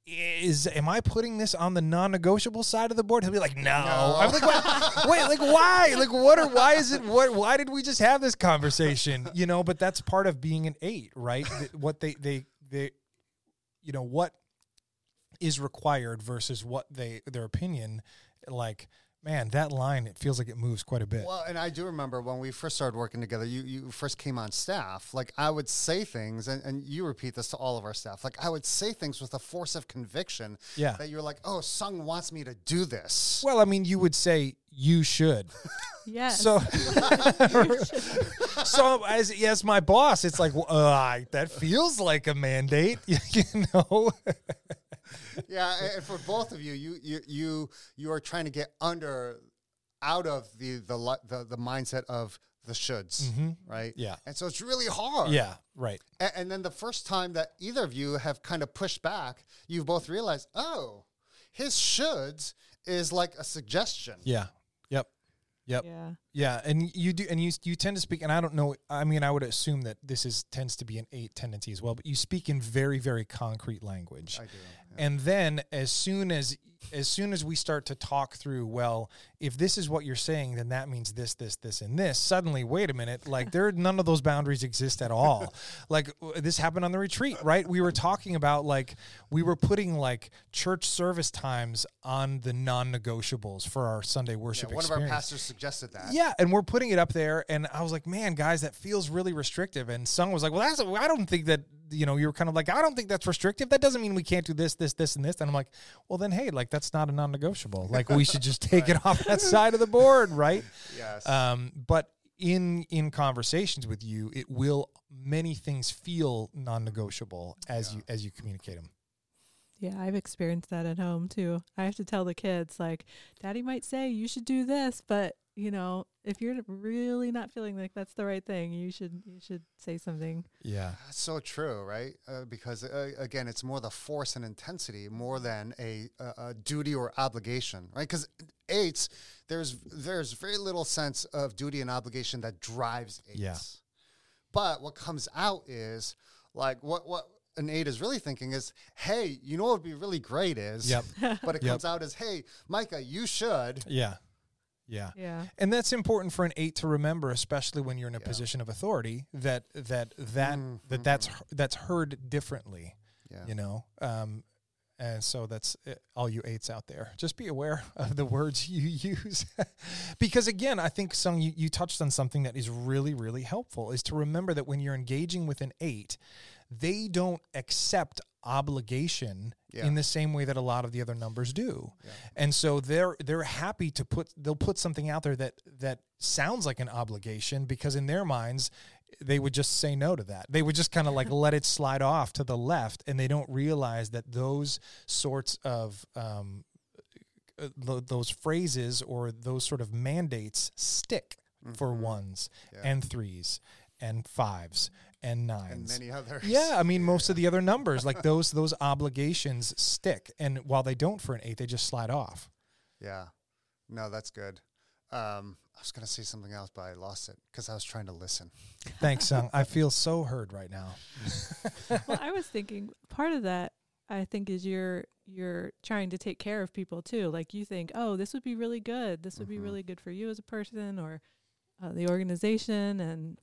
Is am I putting this on the non-negotiable side of the board? He'll be like, no. I'm like, "Why- wait, like why? Like what? Or why is it? What? Why did we just have this conversation? You know, but that's part of being an eight, right? What they they they, you know, what is required versus what they their opinion. Like, man, that line it feels like it moves quite a bit. Well, and I do remember when we first started working together, you, you first came on staff. Like I would say things, and, and you repeat this to all of our staff. Like I would say things with a force of conviction Yeah. that you're like, oh, Sung wants me to do this. Well, I mean, you would say you should. Yes. So, so as as my boss, it's like, well, uh, that feels like a mandate, you know. yeah, and- and for both of you, you you you you are trying to get under, out of the the the, the mindset of the shoulds, mm-hmm. right? Yeah. and so it's really hard. yeah, right. A- And, then the first time that either of you have kind of pushed back, you've both realized, oh, his shoulds is like a suggestion. Yeah. Yep. Yep. yeah. Yeah, and you do, and you you tend to speak, and I don't know. I mean, I would assume that this is tends to be an eight tendency as well, but you speak in very very concrete language. I do. And then as soon as as soon as we start to talk through, well, if this is what you're saying, then that means this, this, this, and this. Suddenly, wait a minute, like there none of those boundaries exist at all. like this happened on the retreat, right? We were talking about like we were putting like church service times on the non-negotiables for our Sunday Yeah, worship. one of our pastors suggested that. Yeah, and we're putting it up there, and I was like, "Man, guys, that feels really restrictive." And Sung was like, "Well, that's I don't think that you know you're kind of like I don't think that's restrictive. That doesn't mean we can't do this, this, this, and this." And I'm like, "Well, then, hey, like that's not a non-negotiable. Like we should just take it off that side of the board, right?" Yes. Um, but in in conversations with you, it will many things feel non-negotiable as you as you communicate them. Yeah, I've experienced that at home too. I have to tell the kids like, "Daddy might say you should do this, but you know, if you're really not feeling like that's the right thing, you should you should say something." Yeah, That's so true, right? Uh, because uh, again, it's more the force and intensity more than a, a, a duty or obligation, right? Because eights, there's there's very little sense of duty and obligation that drives eights. Yeah. But what comes out is like what what an eight is really thinking is, hey, you know what would be really great is, Yep. but it Yep. comes out as, hey, Micah, you should. yeah, yeah. Yeah. And that's important for an eight to remember, especially when you're in a Yeah. position of authority. That that that that that's that's heard differently. Yeah. You know, um, and so that's uh, all you eights out there. Just be aware of the words you use, because again, I think Sung, you, you touched on something that is really really helpful. Is to remember that when you're engaging with an eight, they don't accept obligation Yeah. in the same way that a lot of the other numbers do. And so they're they're happy to put they'll put something out there that that sounds like an obligation because in their minds they would just say no to that. They would just kind of like let it slide off to the left and they don't realize that those sorts of um, uh, those phrases or those sort of mandates stick for ones Yeah. and threes and fives and And nines. many others. Yeah, I mean most of the other numbers like those those obligations stick, and while they don't for an eight, they just slide off. Yeah. No, that's good. Um, I was going to say something else, but I lost it because I was trying to listen. Thanks, Sung. I feel so heard right now. well, I was thinking part of that I think is you're you're trying to take care of people too. Like you think, "Oh, this would be really good. This would be Mhm. really good for you as a person or uh, the organization and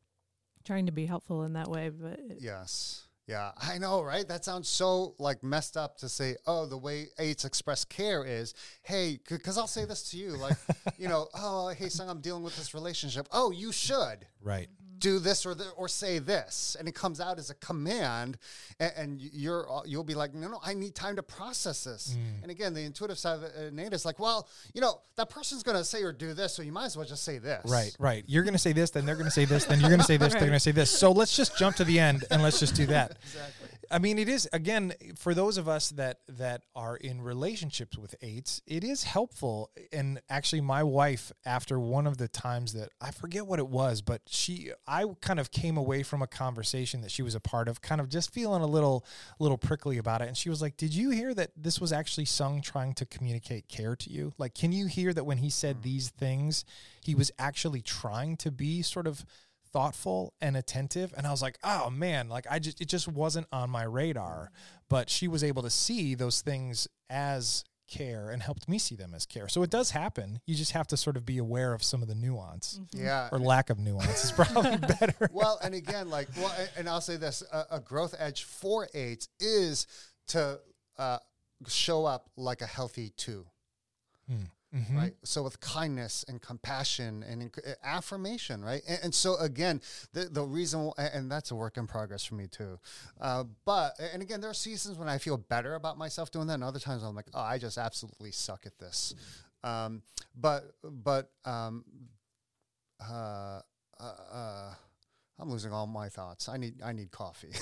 trying to be helpful in that way." But Yes. Yeah, I know, right? That sounds so like messed up to say, oh, the way eights express care is, hey, because I'll say this to you, like, you know, oh, hey, Sung, I'm dealing with this relationship. Oh, you should Right. Do this or th- or say this, and it comes out as a command, and, and you're uh, you'll be like, no, no, I need time to process this. And again, the intuitive side of uh, Nate is like, well, you know, that person's gonna say or do this, so you might as well just say this. Right, right. You're going to say this, then they're going to say this, then you're going to say this, they're going to say this. So let's just jump to the end and let's just do that. Exactly. I mean, it is again for those of us that that are in relationships with eights. It is helpful, and actually, my wife, after one of the times that I forget what it was, but she, I kind of came away from a conversation that she was a part of, kind of just feeling a little, little prickly about it, and she was like, "Did you hear that this was actually sung trying to communicate care to you? Like, can you hear that when he said mm. these things, he was actually trying to be sort of." Thoughtful and attentive and i was like oh man like i just it just wasn't on my radar but she was able to see those things as care and helped me see them as care. So it does happen. You just have to sort of be aware of some of the nuance. Yeah. or lack of nuance is probably better. Well, and again, like, well, and I'll say this: a, a growth edge for eights is to uh, show up like a healthy two, Mhm. right? So with kindness and compassion and enc- affirmation, right? And, and so again, the the reason, and that's a work in progress for me too. Uh, but and again, there are seasons when I feel better about myself doing that, and other times I'm like, oh, I just absolutely suck at this. Um, but but um, uh, uh, uh, I'm losing all my thoughts. I need I need coffee.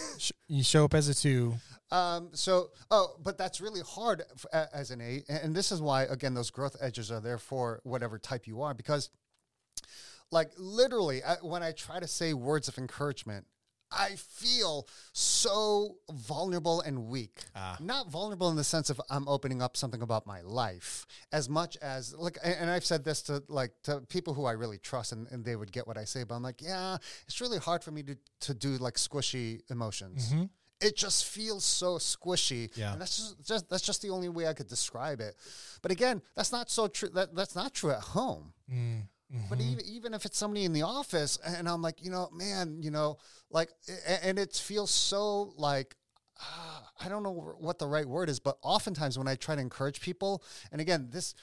You show up as a two um, so oh, but that's really hard f- as an eight, and and this is why again those growth edges are there for whatever type you are because, like literally, I, when I try to say words of encouragement. I feel so vulnerable and weak. Ah. Not vulnerable in the sense of I'm opening up something about my life, as much as like, and, I've said this to like to people who I really trust, and, and they would get what I say. But I'm like, yeah, it's really hard for me to to do like squishy emotions it just feels so squishy. Yeah. And that's just, just that's just the only way I could describe it. But again, that's not so true. That that's not true at home. Mm, But mhm. even even if it's somebody in the office, and I'm like, you know, man, you know, like, and it feels so like. ah, I don't know what the right word is, but oftentimes when I try to encourage people, and again, this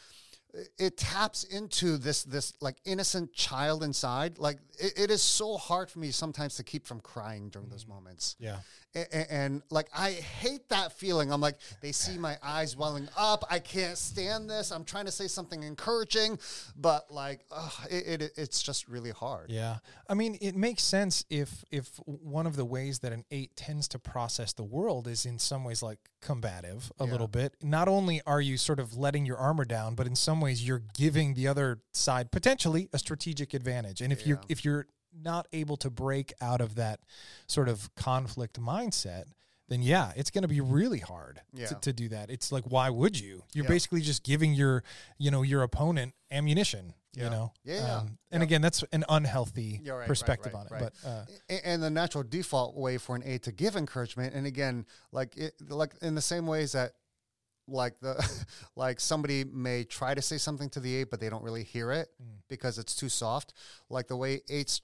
it taps into this this like innocent child inside. Like it, it is so hard for me sometimes to keep from crying during those mm. moments yeah and, and, like I hate that feeling. I'm like they see my eyes welling up. I can't stand this. I'm trying to say something encouraging, but like ugh, it, it it's just really hard. Yeah. I mean, it makes sense if if one of the ways that an 8 tends to process the world is in some ways like combative a Yeah. little bit. Not only are you sort of letting your armor down, but in some ways you're giving the other side potentially a strategic advantage. And if you're if you're not able to break out of that sort of conflict mindset, then yeah, it's going to be really hard Yeah. to, to do that. It's like, why would you? You're Yeah. basically just giving your, you know, your opponent ammunition. Yeah. You know, Yeah, yeah. Um, and Yeah. again, that's an unhealthy Yeah, right, right, perspective right, on it. right. But uh, A- and the natural default way for an A to give encouragement, and again, like it, like in the same ways that like the like somebody may try to say something to the eight, but they don't really hear it Mm. because it's too soft. Like the way eights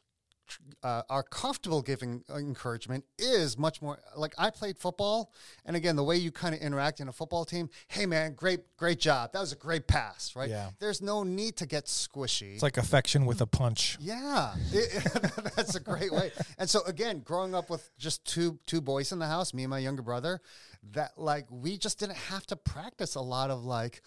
uh, are comfortable giving encouragement is much more like I played football, and again, the way you kind of interact in a football team. Hey, man, great, great job. That was a great pass, right? Yeah. There's no need to get squishy. it's like affection with a punch. Yeah, It- that's a great way. And so again, growing up with just two two boys in the house, me and my younger brother, that like we just didn't have to practice a lot of like,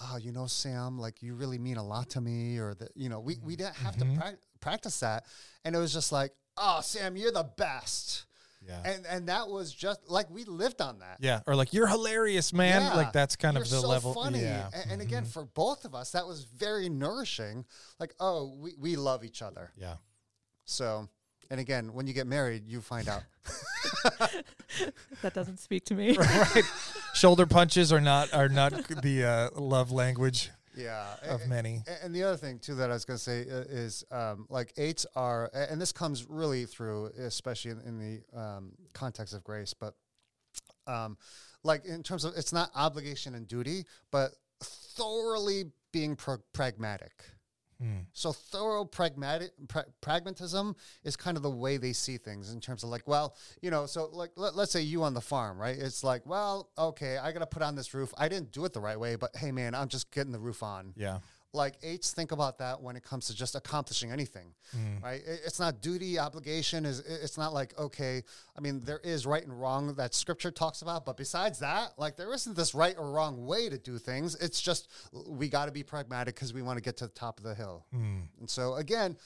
oh, you know, Sam, like you really mean a lot to me, or that you know, we we didn't have Mhm. to prac practice that, and it was just like, oh, Sam, you're the best, Yeah. and and that was just like we lived on that. yeah. Or like, you're hilarious, man. Yeah. Like that's kind You're of the so level. Funny. Yeah. And, and again, Mhm. for both of us, that was very nourishing. Like, oh, we, we love each other. yeah. So, and again, when you get married, you find out. That doesn't speak to me. right. Shoulder punches are not are not the uh, love language yeah. of A- many. And the other thing too that I was going to say uh, is um, like eights are, and this comes really through, especially in, in the um, context of grace, but um, like in terms of it's not obligation and duty, but thoroughly being pro- pragmatic. Hmm. So thorough pragmatic pra- pragmatism is kind of the way they see things in terms of like, well, you know, so like let, let's say you on the farm, right? It's like, well, okay, I got to put on this roof. I didn't do it the right way, but hey, man, I'm just getting the roof on. Yeah. Like eights think about that when it comes to just accomplishing anything, Mm. right? It- It's not duty, obligation. Is it's not like okay. I mean, there is right and wrong that Scripture talks about, but besides that, like there isn't this right or wrong way to do things. It's just we got to be pragmatic because we want to get to the top of the hill. Mm. And so again,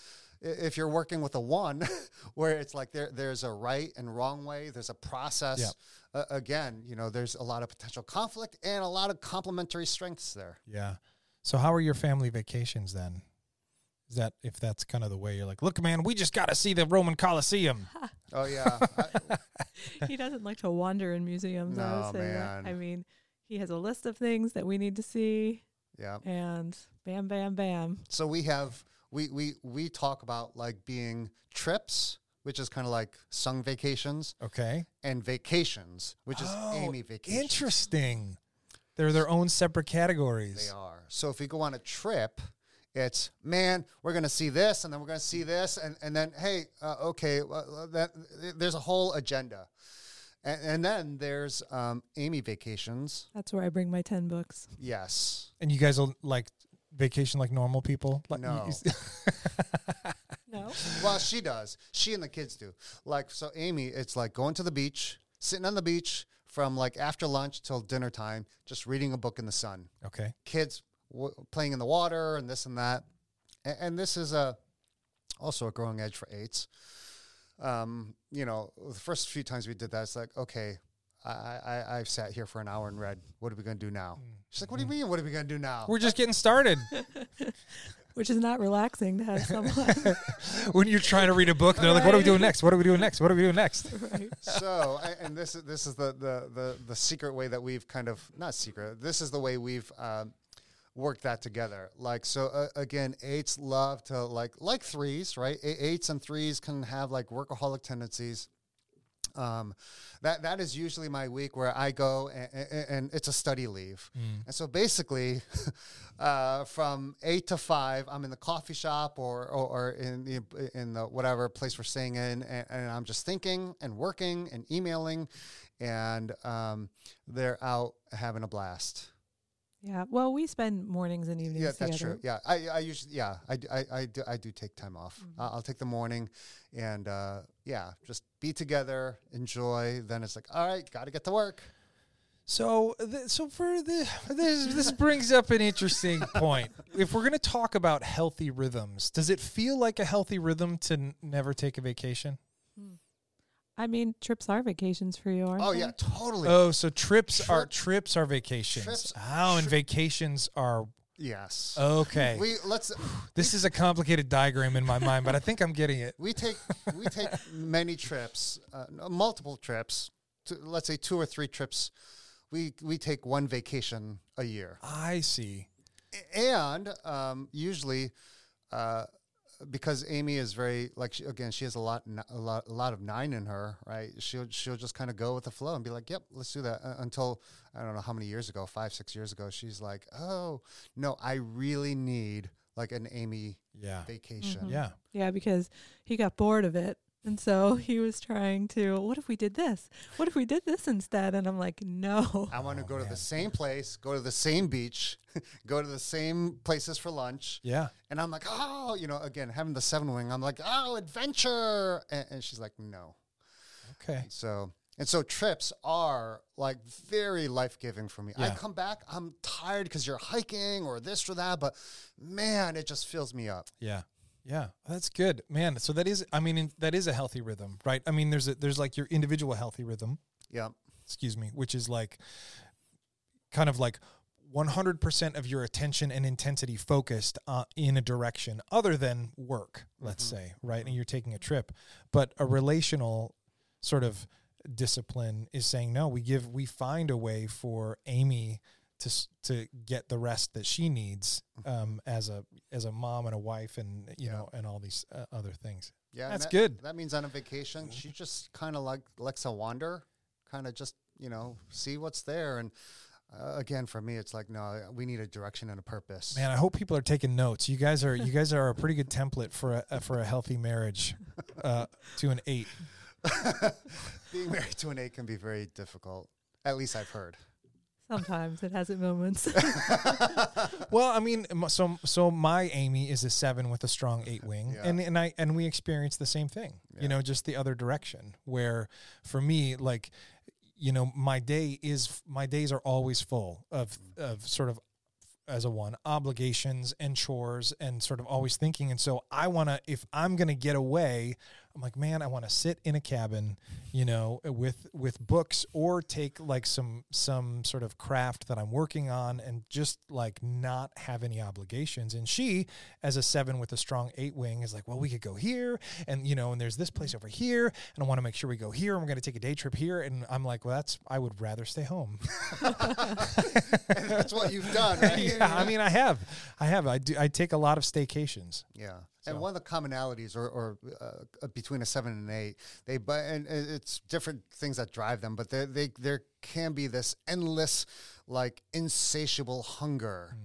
if you're working with a one, where it's like there there's a right and wrong way, there's a process. Yep. Uh, again, you know, there's a lot of potential conflict and a lot of complementary strengths there. Yeah. So how are your family vacations then? Is that if that's kind of the way you're like, look, man, we just got to see the Roman Colosseum. Oh yeah, I- he doesn't like to wander in museums. I would say that. man. I mean, he has a list of things that we need to see, yeah. and bam, bam, bam. So we have we we we talk about like being trips, which is kind of like sung vacations, Okay. and vacations, which is Oh, Amy vacations. Interesting. They're their own separate categories. They are. So if we go on a trip, it's man, we're gonna see this, and then we're gonna see this, and and then hey, uh, okay, well, that there's a whole agenda, and, and then there's um, Amy vacations. That's where I bring my ten books. Yes. And you guys will like vacation like normal people? Like, No. No, Well, she does. She and the kids do. Like so, Amy, it's like going to the beach, sitting on the beach from like after lunch till dinner time, just reading a book in the sun. okay. kids w- playing in the water and this and that. And, and this is a also a growing edge for eights. Um, you know, the first few times we did that, it's like, okay, I, I, I've sat here for an hour and read. What are we going to do now? Mm. She's like, what do you mm-hmm. mean? What are we going to do now? We're just getting started. which is not relaxing to have someone. when you're trying to read a book, they're like, "What are we doing next? What are we doing next? What are we doing next?" right. so, a- and this is this is the, the the the secret way that we've kind of not secret. This is the way we've um, worked that together. Like so, uh, again, eights love to like like threes, right? Eights and threes can have like workaholic tendencies. Um, that that is usually my week where I go and, and it's a study leave, and so basically, uh, from eight to five, I'm in the coffee shop or or, or in the in the whatever place we're staying in, and, and I'm just thinking and working and emailing, and um, they're out having a blast. Yeah. Well, we spend mornings and evenings Yeah, together. that's true. Yeah, I, I usually yeah I, d- I, I do I do take time off. I- I'll take the morning, and uh, yeah, just be together, enjoy. Then it's like all right, got to get to work. So, th- so for the this this brings up an interesting point. If we're going to talk about healthy rhythms, does it feel like a healthy rhythm to n- never take a vacation? I mean, trips are vacations for you, aren't Oh they? yeah, totally. Oh, so trips are Trip- trips are vacations. trips- oh, and tri- vacations are yes. okay. We let's this is a complicated diagram in my mind, but I think I'm getting it. we take we take many trips, uh, no, multiple trips. To, let's say two or three trips. We we take one vacation a year. I see. and um, usually uh, because Amy is very like she, again she has a lot n- a lot a lot of nine in her right she'll she'll just kind of go with the flow and be like yep let's do that uh, until I don't know how many years ago five six years ago she's like oh no I really need like an Amy Yeah. vacation Yeah. Yeah, because he got bored of it. And so he was trying to, what if we did this? What if we did this instead? And I'm like, no. I want to Oh, go to the same place go to the same beach go to the same places for lunch Yeah. and I'm like oh you know again having the seven wing I'm like oh adventure and, and she's like no Okay. So and so trips are like very life giving for me. I come back, I'm tired because you're hiking or this or that, but man, it just fills me up. Yeah. Yeah. That's good. Man, so that is I mean in, that is a healthy rhythm, right? I mean there's a, there's like your individual healthy rhythm, Yeah. excuse me, which is like kind of like 100% of your attention and intensity focused uh, in a direction other than work, let's Mhm. say, right? And you're taking a trip. But a relational sort of discipline is saying, no, we give, we find a way for Amy to, to get the rest that she needs um, as a, as a mom and a wife and, you Yeah. know, and all these uh, other things. Yeah. That's that, good. That means on a vacation, she just kind of like likes to wander, kind of just, you know, see what's there. And uh, again, for me, it's like, no, we need a direction and a purpose. Man, I hope people are taking notes. You guys are you guys are a pretty good template for a for a healthy marriage uh, to an eight. Being married to an eight can be very difficult. At least I've heard. Sometimes it has its moments. Well, I mean, so so my Amy is a seven with a strong eight wing, Yeah. and and I and we experience the same thing. Yeah. You know, just the other direction. Where for me, like, you know, my day is my days are always full of mm-hmm. of sort of as a one obligations and chores and sort of always thinking and so i want to if i'm going to get away i'm like man i want to sit in a cabin you know with with books or take like some some sort of craft that i'm working on and just like not have any obligations and she as a seven with a strong eight wing is like well we could go here and you know and there's this place over here and i want to make sure we go here and we're going to take a day trip here and i'm like well that's i would rather stay home And that's what you've done, right? yeah, I mean, I have, I have. I do. I take a lot of staycations. Yeah, So- and one of the commonalities, or, or uh, between a seven and an eight, they but and it's different things that drive them, but they they there can be this endless, like insatiable hunger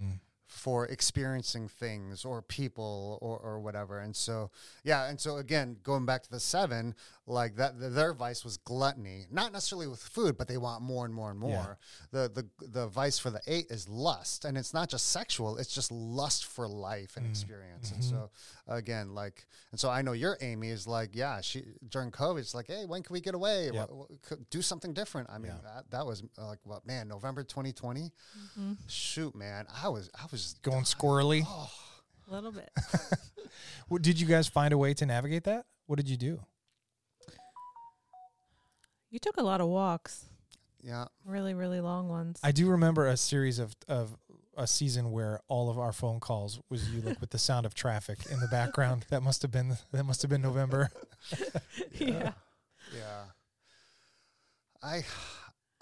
for experiencing things or people or or whatever, and so yeah, and so again, going back to the seven, like that, their vice was gluttony, not necessarily with food, but they want more and more and more. The the the vice for the eight is lust, and it's not just sexual; it's just lust for life and mm. experience. And mm-hmm. so again, like, and so I know your Amy is like, yeah, she during COVID, it's like, hey, when can we get away? Yep. Wha- wha- could do something different. I mean, Yeah. that that was like, what man, November 2020. Mm-hmm. Shoot, man, I was I was just Going squirrely. Oh. A little bit. What, did you guys find a way to navigate that? What did you do? You took a lot of walks, yeah. really, really long ones. I do remember a series of of a season where all of our phone calls was you like with the sound of traffic in the background. That must have been that must have been November. yeah. Yeah. I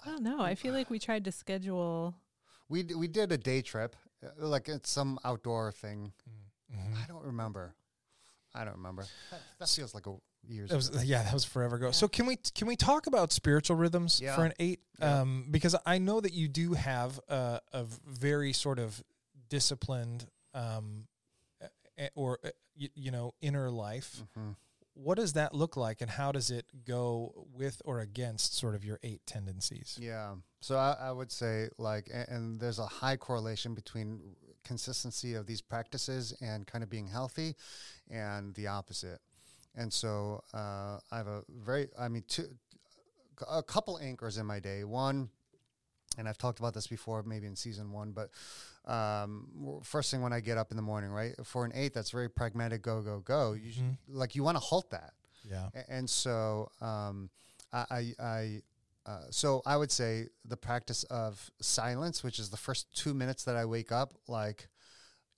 I don't know. I feel like we tried to schedule. we d- we did a day trip, uh, like it's some outdoor thing. Mhm. I don't remember. I don't remember. That, that feels like a years. That was ago. yeah, that was forever ago. So can we can we talk about spiritual rhythms Yeah. for an eight? Yeah. Um, because I know that you do have a, a very sort of disciplined um, or eh, you, you know inner life. Mhm. What does that look like, and how does it go with or against sort of your eight tendencies? Yeah. So I, I would say like, and, and there's a high correlation between consistency of these practices and kind of being healthy, and the opposite. And so uh, I have a very, I mean, two, a couple anchors in my day. One, and I've talked about this before, maybe in season one, but um, first thing when I get up in the morning, right? For an eight, that's very pragmatic, go, go, go. You should, Mhm. like you want to halt that. Yeah. A- and so um, I, I, I uh, so I would say the practice of silence, which is the first two minutes that I wake up, like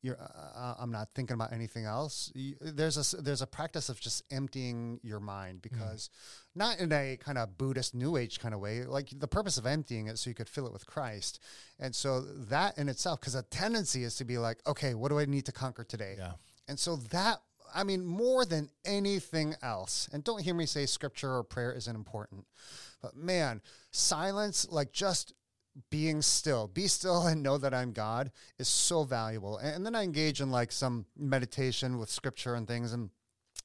you're, uh, I'm not thinking about anything else. You, there's a there's a practice of just emptying your mind because not in a kind of Buddhist New Age kind of way. Like the purpose of emptying it so you could fill it with Christ, and so that in itself, because a tendency is to be like, okay, what do I need to conquer today? Yeah. And so that, I mean, more than anything else, and don't hear me say scripture or prayer isn't important, but man, silence, like just being still, be still and know that I'm God is so valuable. And, and then I engage in like some meditation with scripture and things, and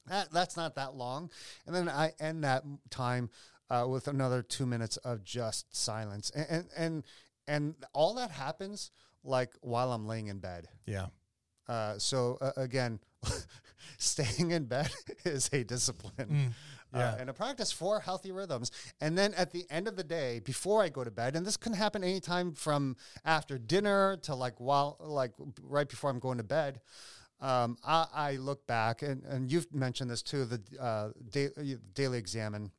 that, that's not that long. And then I end that time uh, with another two minutes of just silence. And, and, and, and all that happens like while I'm laying in bed. Yeah. Uh, so uh, again, staying in bed is a discipline Mm, uh, and a practice for healthy rhythms. And then at the end of the day, before I go to bed, and this can happen anytime from after dinner to like while like right before I'm going to bed. Um, I, I look back, and, and you've mentioned this too, the uh, da- daily examen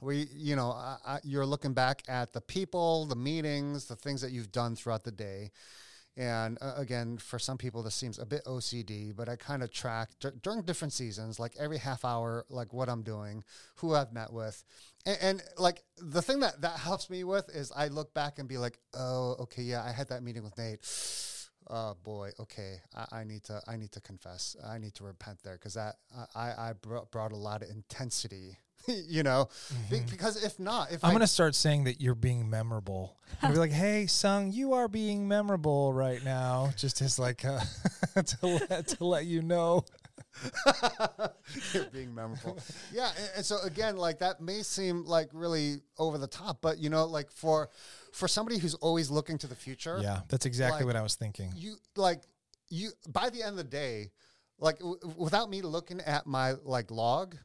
where you, you know I, I, you're looking back at the people, the meetings, the things that you've done throughout the day. And uh, again, for some people, this seems a bit OCD, but I kind of track dur- during different seasons, like every half hour, like what I'm doing, who I've met with, and, and like the thing that that helps me with is I look back and be like, oh, okay, yeah, I had that meeting with Nate. Oh boy, okay, I, I need to I need to confess, I need to repent there because that I I brought, brought a lot of intensity, you know, Be- because if not, if Mm-hmm. I'm I, gonna start saying that you're being memorable. I'll be like, "Hey, Sung, you are being memorable right now," just as like uh, to let to let you know. You're being memorable. yeah, and, and so again, like that may seem like really over the top, but you know, like for for somebody who's always looking to the future, Yeah, that's exactly Like, what I was thinking. you like you by the end of the day, like w- without me looking at my like log,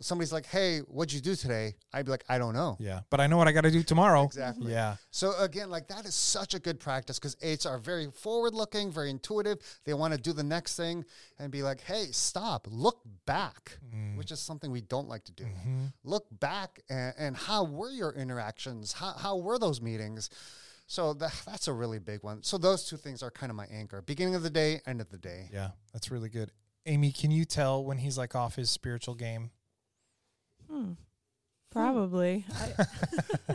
somebody's like, "Hey, what'd you do today?" I'd be like, "I don't know." Yeah, but I know what I got to do tomorrow. Exactly. Yeah. So again, like that is such a good practice because eights are very forward-looking, very intuitive. They want to do the next thing and be like, "Hey, stop! Look back," Mm. which is something we don't like to do. Mhm. Look back and, and how were your interactions? How how were those meetings? So that, that's a really big one. So those two things are kind of my anchor: beginning of the day, end of the day. Yeah, that's really good. Amy, can you tell when he's like off his spiritual game? Hmm. Probably. I,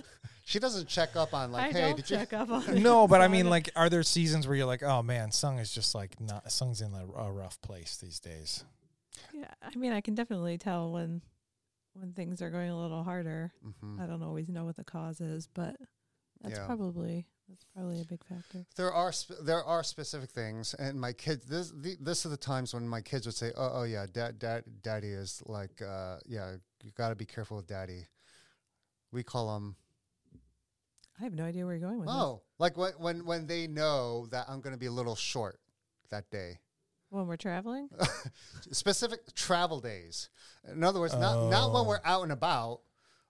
She doesn't check up on like, I "Hey, don't did you?" check up on it. no, but I mean, like, are there seasons where you're like, oh man, Sung is just like not Sung's in a, a rough place these days. yeah. I mean, I can definitely tell when when things are going a little harder. Mhm. I don't always know what the cause is, but that's Yeah. probably that's probably a big factor. There are sp- there are specific things, and my kids. This the, this are the times when my kids would say, "Oh, oh yeah, dad, dad, daddy is like, uh, yeah, you got to be careful with daddy." We call him. I have no idea where you're going with oh, like when when when they know that I'm going to be a little short that day. When we're traveling, Specific travel days. In other words, not not when we're out and about.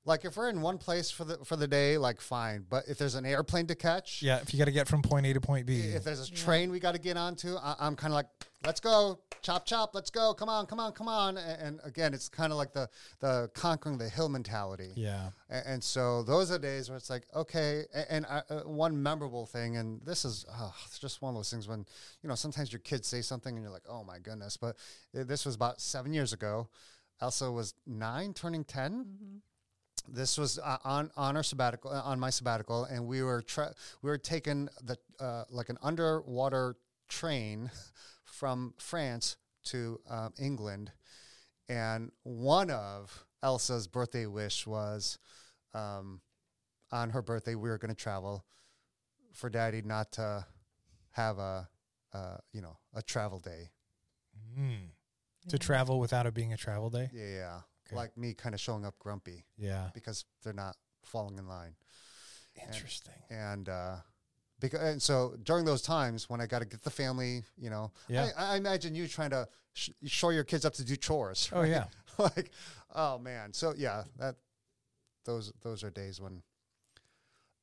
Like if we're in one place for the for the day, like fine. But if there's an airplane to catch, Yeah, if you got to get from point A to point B. if there's a Yeah. train we got to get onto, I, I'm kind of like, let's go, chop chop, let's go, come on, come on, come on. And, and again, it's kind of like the the conquering the hill mentality. yeah. And, and so those are days where it's like, okay. a- And, I, uh, one memorable thing, and this is oh, it's just one of those things when you know sometimes your kids say something and you're like, oh my goodness. But uh, this was about seven years ago. Elsa was nine, turning 10 mm-hmm. this was uh, on on our sabbatical uh, on my sabbatical and we were tra- we were taking the uh, like an underwater train from France to um, England and one of Elsa's birthday wish was um, on her birthday we were going to travel for daddy not to have a uh, you know a travel day Mm. To travel without it being a travel day. yeah yeah Okay. like me kind of showing up grumpy Yeah. because they're not falling in line Interesting. and uh because and so during those times when I got to get the family, you know, Yeah. I, I imagine you trying to sh- show your kids up to do chores. Oh yeah. like, oh man. So yeah, that those those are days when,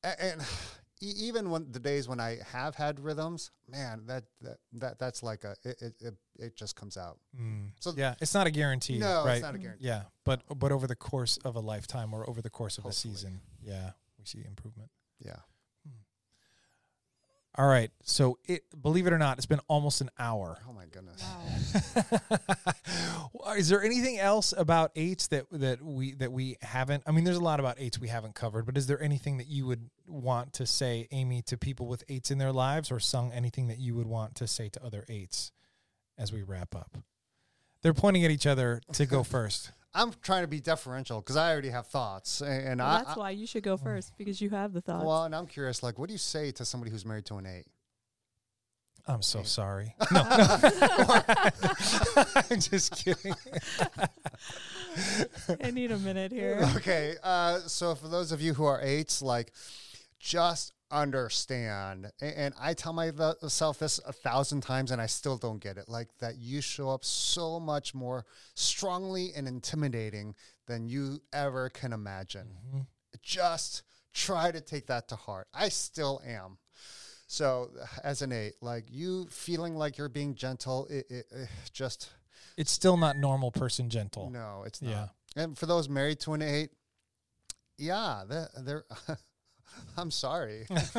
and, e- even when the days when I have had rhythms, man, that that, that that's like a it, it it it just comes out. Mm. So- yeah, it's not a guarantee. no, right? it's not a guarantee. Yeah, but but over the course of a lifetime or over the course of Hopefully. a season, yeah, we see improvement. Yeah. All right, so it believe it or not, it's been almost an hour. Oh my goodness. Wow. Is there anything else about eights that that we that we haven't? I mean, there's a lot about eights we haven't covered, but is there anything that you would want to say, Amy, to people with eights in their lives, or sung anything that you would want to say to other eights as we wrap up? They're pointing at each other to go first. I'm trying to be deferential because I already have thoughts, a- and, Well, I, that's I why you should go first because you have the thoughts. well, and I'm curious, like, what do you say to somebody who's married to an eight? I'm so sorry. No, no. I'm just kidding. I need a minute here. okay, uh, so for those of you who are eights, like, just understand. And I tell myself this a thousand times, and I still don't get it. Like that, you show up so much more strongly and intimidating than you ever can imagine. Mhm. Just try to take that to heart. I still am. So, as an eight, like you feeling like you're being gentle, it, it, it just It's still not normal person gentle. no, it's not. Yeah. And for those married to an eight, yeah, they're, they're I'm sorry.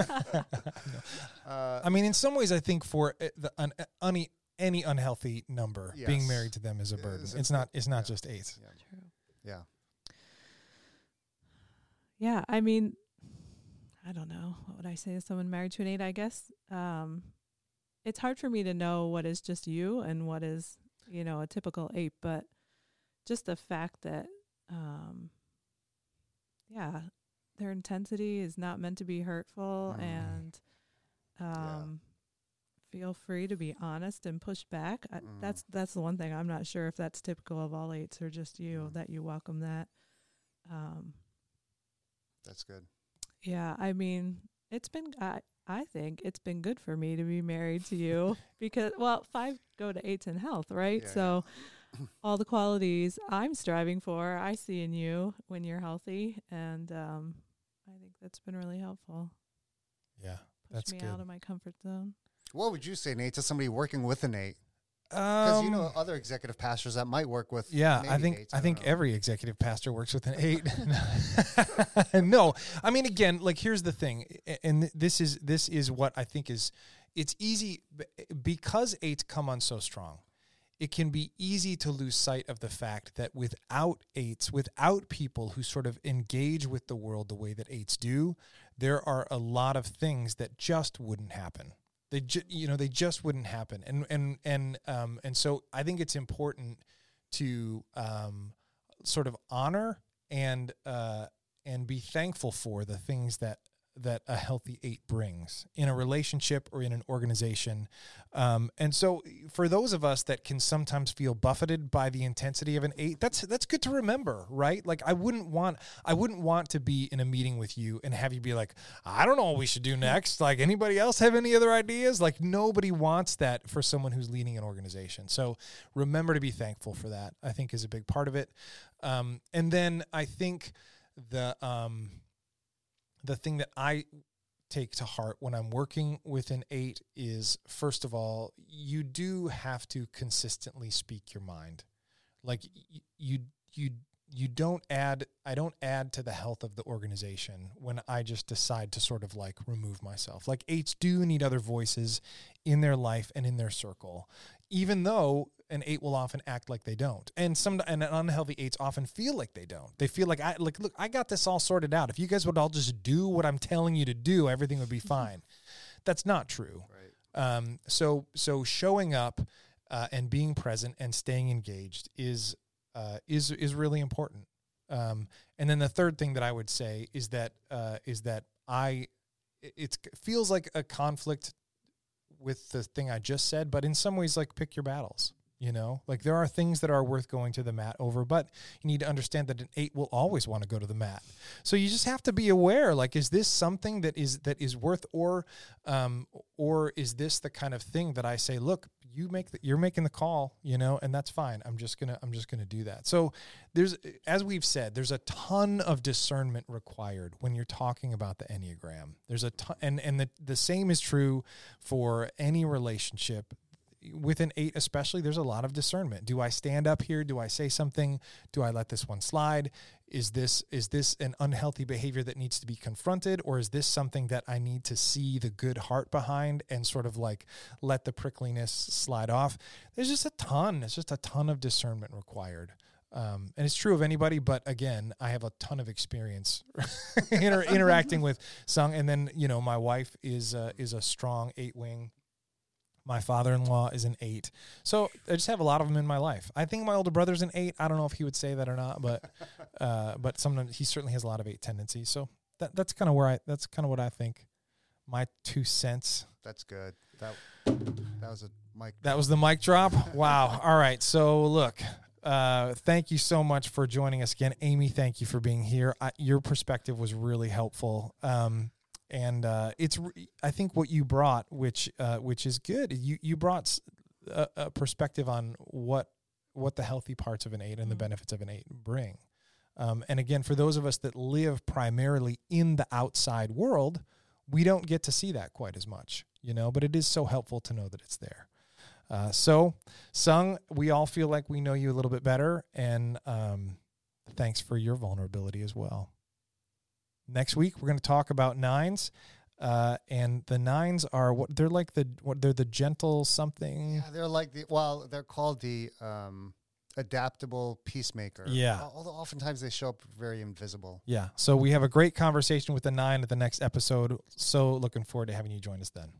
uh, I mean, in some ways, I think for uh, the un, uh, any any unhealthy number, being married to them is a burden. Is a- It's not. It's not yeah. just eight. True. yeah. Yeah, I mean, I don't know. What would I say to someone married to an eight? I guess um, it's hard for me to know what is just you and what is, you know, a typical eight, but just the fact that, um, yeah, their intensity is not meant to be hurtful Mm. and um, feel free to be honest and push back. I, Mm. That's that's the one thing I'm not sure if that's typical of all eights or just you Mm. that you welcome that. Um, That's good. yeah, I mean, it's been I I think it's been good for me to be married to you because well, five go to eights in health, right? Yeah, so all the qualities I'm striving for. I see in you when you're healthy, and um, I think that's been really helpful. Yeah, Push That's me good. out of my comfort zone. What would you say, Nate, to somebody working with a Nate? Because you know Um, other executive pastors that might work with. Yeah, I think Nates, I don't think know. every executive pastor works with an eight. no, I mean again, like here's the thing, and this is this is what I think is it's easy because eights come on so strong. It can be easy to lose sight of the fact that without eights, without people who sort of engage with the world the way that eights do, there are a lot of things that just wouldn't happen. They ju- you know they just wouldn't happen, and and and um and so I think it's important to um, sort of honor and uh, and be thankful for the things that that a healthy eight brings in a relationship or in an organization. Um, and so for those of us that can sometimes feel buffeted by the intensity of an eight, that's that's good to remember, right? Like I wouldn't want I wouldn't want to be in a meeting with you and have you be like, I don't know what we should do next. Like anybody else have any other ideas? Like nobody wants that for someone who's leading an organization. So remember to be thankful for that. I think is a big part of it. Um, and then I think the um, the thing that I take to heart when I'm working with an eight is first of all, you do have to consistently speak your mind. Like you you you don't add I don't add to the health of the organization when I just decide to sort of like remove myself. Like eights do need other voices in their life and in their circle. Even though an eight will often act like they don't. And some and unhealthy eights often feel like they don't. They feel like I like look, I got this all sorted out. If you guys would all just do what I'm telling you to do, everything would be fine. That's not true. Right. Um, so so showing up uh, and being present and staying engaged is uh, is is really important. Um, and then the third thing that I would say is that uh, is that I it it's- feels like a conflict with the thing I just said, but in some ways, like pick your battles. You know, like there are things that are worth going to the mat over, but you need to understand that an eight will always want to go to the mat. So you just have to be aware. Like, is this something that is that is worth, or um, or is this the kind of thing that I say, look, you make the, you're making the call, you know, and that's fine. I'm just gonna I'm just gonna do that. So there's as we've said, there's a ton of discernment required when you're talking about the enneagram. There's a ton, and and the the same is true for any relationship with an eight especially there's a lot of discernment. Do i stand up here? Do i say something? Do i let this one slide? Is this is this an unhealthy behavior that needs to be confronted or is this something that i need to see the good heart behind and sort of like let the prickliness slide off? There's just a ton it's just a ton of discernment required. Um, and it's true of anybody, but again, I have a ton of experience inter- interacting with Sung, and then you know my wife is uh, is a strong eight wing. My father-in-law is an eight, so I just have a lot of them in my life. I think my older brother's an eight. I don't know if he would say that or not, but uh, but sometimes he certainly has a lot of eight tendencies. So that that's kind of where I that's kind of what I think. My two cents. That's good. That that was a mic. That was the mic drop. Wow. All right. So look, uh, thank you so much for joining us again, Amy. Thank you for being here. I, your perspective was really helpful. Um, and uh, it's I think what you brought, which uh, which is good. You you brought a perspective on what what the healthy parts of an eight and the Mhm. benefits of an eight bring. Um, and again, for those of us that live primarily in the outside world, we don't get to see that quite as much, you know. But it is so helpful to know that it's there. Uh, so, Sung, we all feel like we know you a little bit better, and um, thanks for your vulnerability as well. Next week, we're going to talk about nines, uh, and the nines are what they're like the what they're the gentle something. Yeah, they're like the well, they're called the um, adaptable peacemaker. Yeah. Although oftentimes they show up very invisible. Yeah. So we have a great conversation with the nine at the next episode. So looking forward to having you join us then.